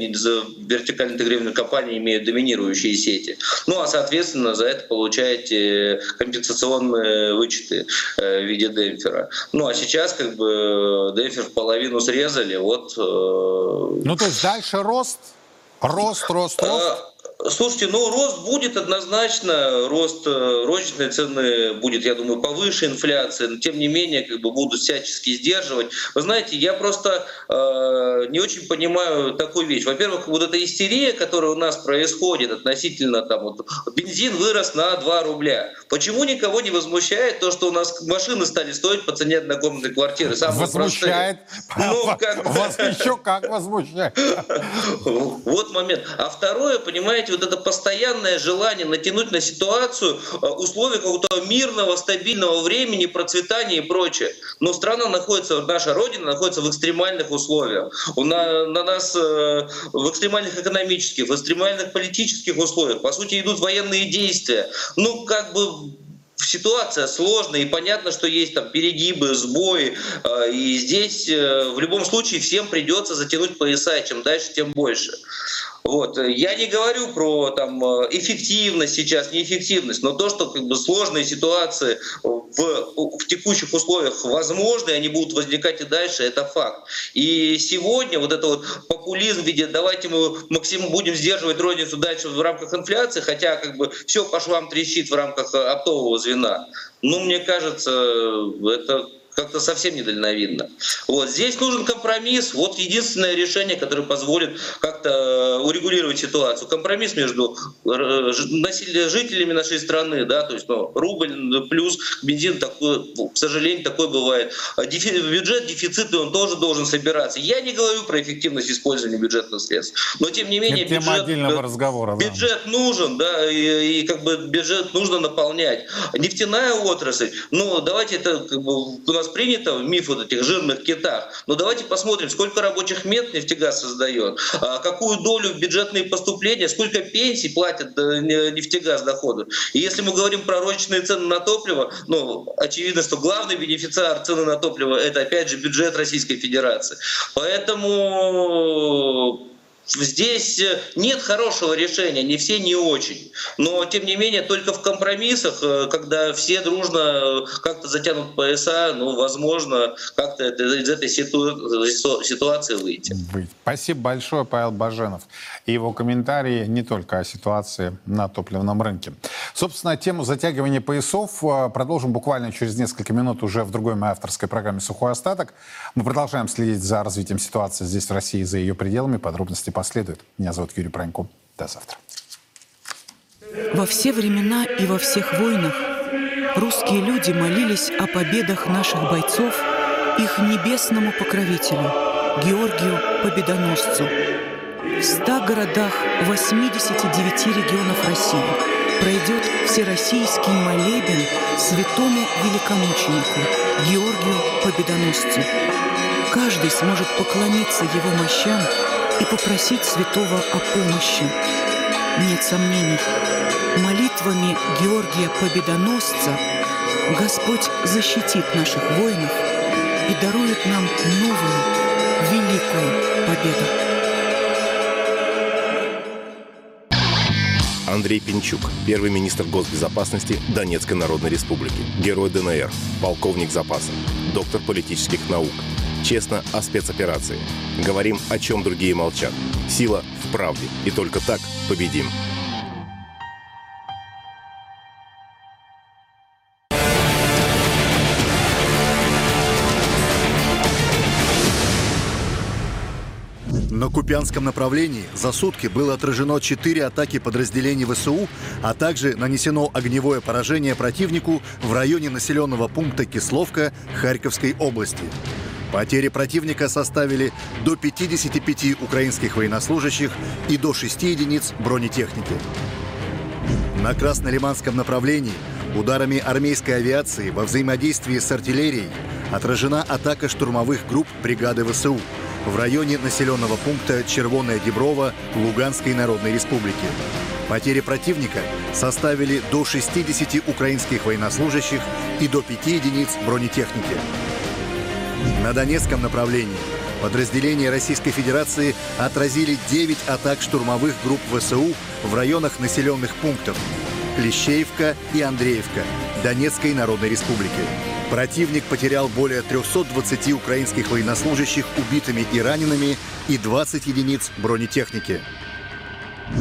вертикально интегрированные компании имеют доминирующие сети. Ну а, соответственно, за это получаете компенсационные вычеты э, в виде демпфера. Ну а сейчас как бы демпфер в половину срезали, вот... Э, ну то есть дальше рост Рост, рост, рост. Слушайте, ну рост будет однозначно, рост э, розничной цены будет, я думаю, повыше инфляции, но тем не менее как бы будут всячески сдерживать. Вы знаете, я просто э, не очень понимаю такую вещь. Во-первых, вот эта истерия, которая у нас происходит относительно там вот бензин вырос на 2 рубля. Почему никого не возмущает то, что у нас машины стали стоить по цене однокомнатной квартиры? Самые возмущает. Ну, как... Вас еще как возмущает. Вот момент. А второе, понимаете, знаете, вот это постоянное желание натянуть на ситуацию э, условия какого-то мирного, стабильного времени, процветания и прочее. Но страна находится, наша Родина находится в экстремальных условиях. На, на нас э, в экстремальных экономических, в экстремальных политических условиях. По сути, идут военные действия. Ну, как бы ситуация сложная, и понятно, что есть там перегибы, сбои, э, и здесь в любом случае всем придется затянуть пояса, чем дальше, тем больше. Вот. Я не говорю про там, э, эффективность сейчас, неэффективность, но то, что как бы, сложные ситуации в, в текущих условиях возможны, они будут возникать и дальше, это факт. И сегодня вот это вот популизм в виде давайте мы максимум будем сдерживать розницу дальше в рамках инфляции, хотя как бы все по швам трещит в рамках оптового звена. Ну, мне кажется, это как-то совсем недальновидно. Вот здесь нужен компромисс. Вот единственное решение, которое позволит как-то э, урегулировать ситуацию. Компромисс между э, жителями нашей страны, да, то есть ну, рубль плюс бензин, такой, к сожалению, такой бывает. А дефи, бюджет дефицитный, он тоже должен собираться. Я не говорю про эффективность использования бюджетных средств, но тем не менее Это бюджет, отдельного разговора, да. бюджет нужен, да, и, и как бы бюджет нужно наполнять. Нефтяная отрасль, ну давайте это как бы у нас принято миф вот этих жирных китах. Но давайте посмотрим, сколько рабочих мест нефтегаз создает, а какую долю в бюджетные поступления, сколько пенсий платят э, нефтегаз доходу. И если мы говорим про розничные цены на топливо, ну, очевидно, что главный бенефициар цены на топливо – это, опять же, бюджет Российской Федерации. Поэтому Здесь э, нет хорошего решения, не все не очень. Но, тем не менее, только в компромиссах, э, когда все дружно э, как-то затянут пояса, ну, возможно, как-то из этой ситуации выйти. Спасибо большое, Павел Баженов. И его комментарии не только о ситуации на топливном рынке. Собственно, тему затягивания поясов продолжим буквально через несколько минут уже в другой моей авторской программе «Сухой остаток». Мы продолжаем следить за развитием ситуации здесь, в России, за ее пределами. Подробности последует. Меня зовут Юрий Пронько. До завтра. Во все времена и во всех войнах русские люди молились о победах наших бойцов их небесному покровителю, Георгию Победоносцу. В ста городах 89 регионов России пройдет всероссийский молебен святому великомученику Георгию Победоносцу. Каждый сможет поклониться его мощам и попросить святого о помощи. Нет сомнений, молитвами Георгия Победоносца Господь защитит наших воинов и дарует нам новую, великую победу. Андрей Пинчук, первый министр госбезопасности Донецкой Народной Республики, герой ДНР, полковник запаса, доктор политических наук – Честно о спецоперации. Говорим, о чем другие молчат. Сила в правде. И только так победим. На Купянском направлении за сутки было отражено 4 атаки подразделений ВСУ, а также нанесено огневое поражение противнику в районе населенного пункта Кисловка Харьковской области. Потери противника составили до 55 украинских военнослужащих и до 6 единиц бронетехники. На Краснолиманском направлении ударами армейской авиации во взаимодействии с артиллерией отражена атака штурмовых групп бригады ВСУ в районе населенного пункта Червоная Деброва Луганской Народной Республики. Потери противника составили до 60 украинских военнослужащих и до 5 единиц бронетехники. На Донецком направлении подразделения Российской Федерации отразили 9 атак штурмовых групп ВСУ в районах населенных пунктов Клещеевка и Андреевка Донецкой Народной Республики. Противник потерял более 320 украинских военнослужащих убитыми и ранеными и 20 единиц бронетехники.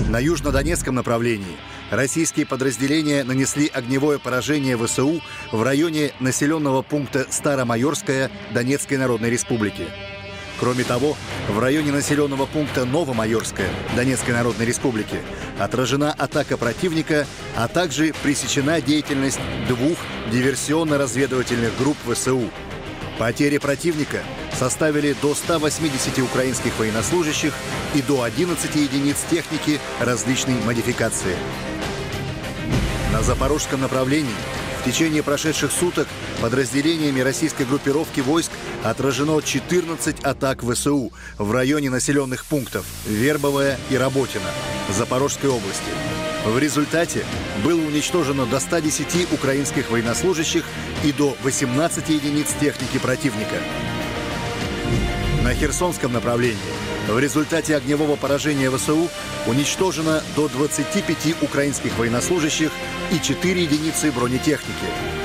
На южнодонецком направлении – Российские подразделения нанесли огневое поражение ВСУ в районе населенного пункта Старомайорская Донецкой Народной Республики. Кроме того, в районе населенного пункта Новомайорская Донецкой Народной Республики отражена атака противника, а также пресечена деятельность двух диверсионно-разведывательных групп ВСУ. Потери противника составили до 180 украинских военнослужащих и до 11 единиц техники различной модификации. На запорожском направлении в течение прошедших суток подразделениями российской группировки войск отражено 14 атак ВСУ в районе населенных пунктов Вербовая и Работина Запорожской области. В результате было уничтожено до 110 украинских военнослужащих и до 18 единиц техники противника. На Херсонском направлении в результате огневого поражения ВСУ уничтожено до 25 украинских военнослужащих и 4 единицы бронетехники.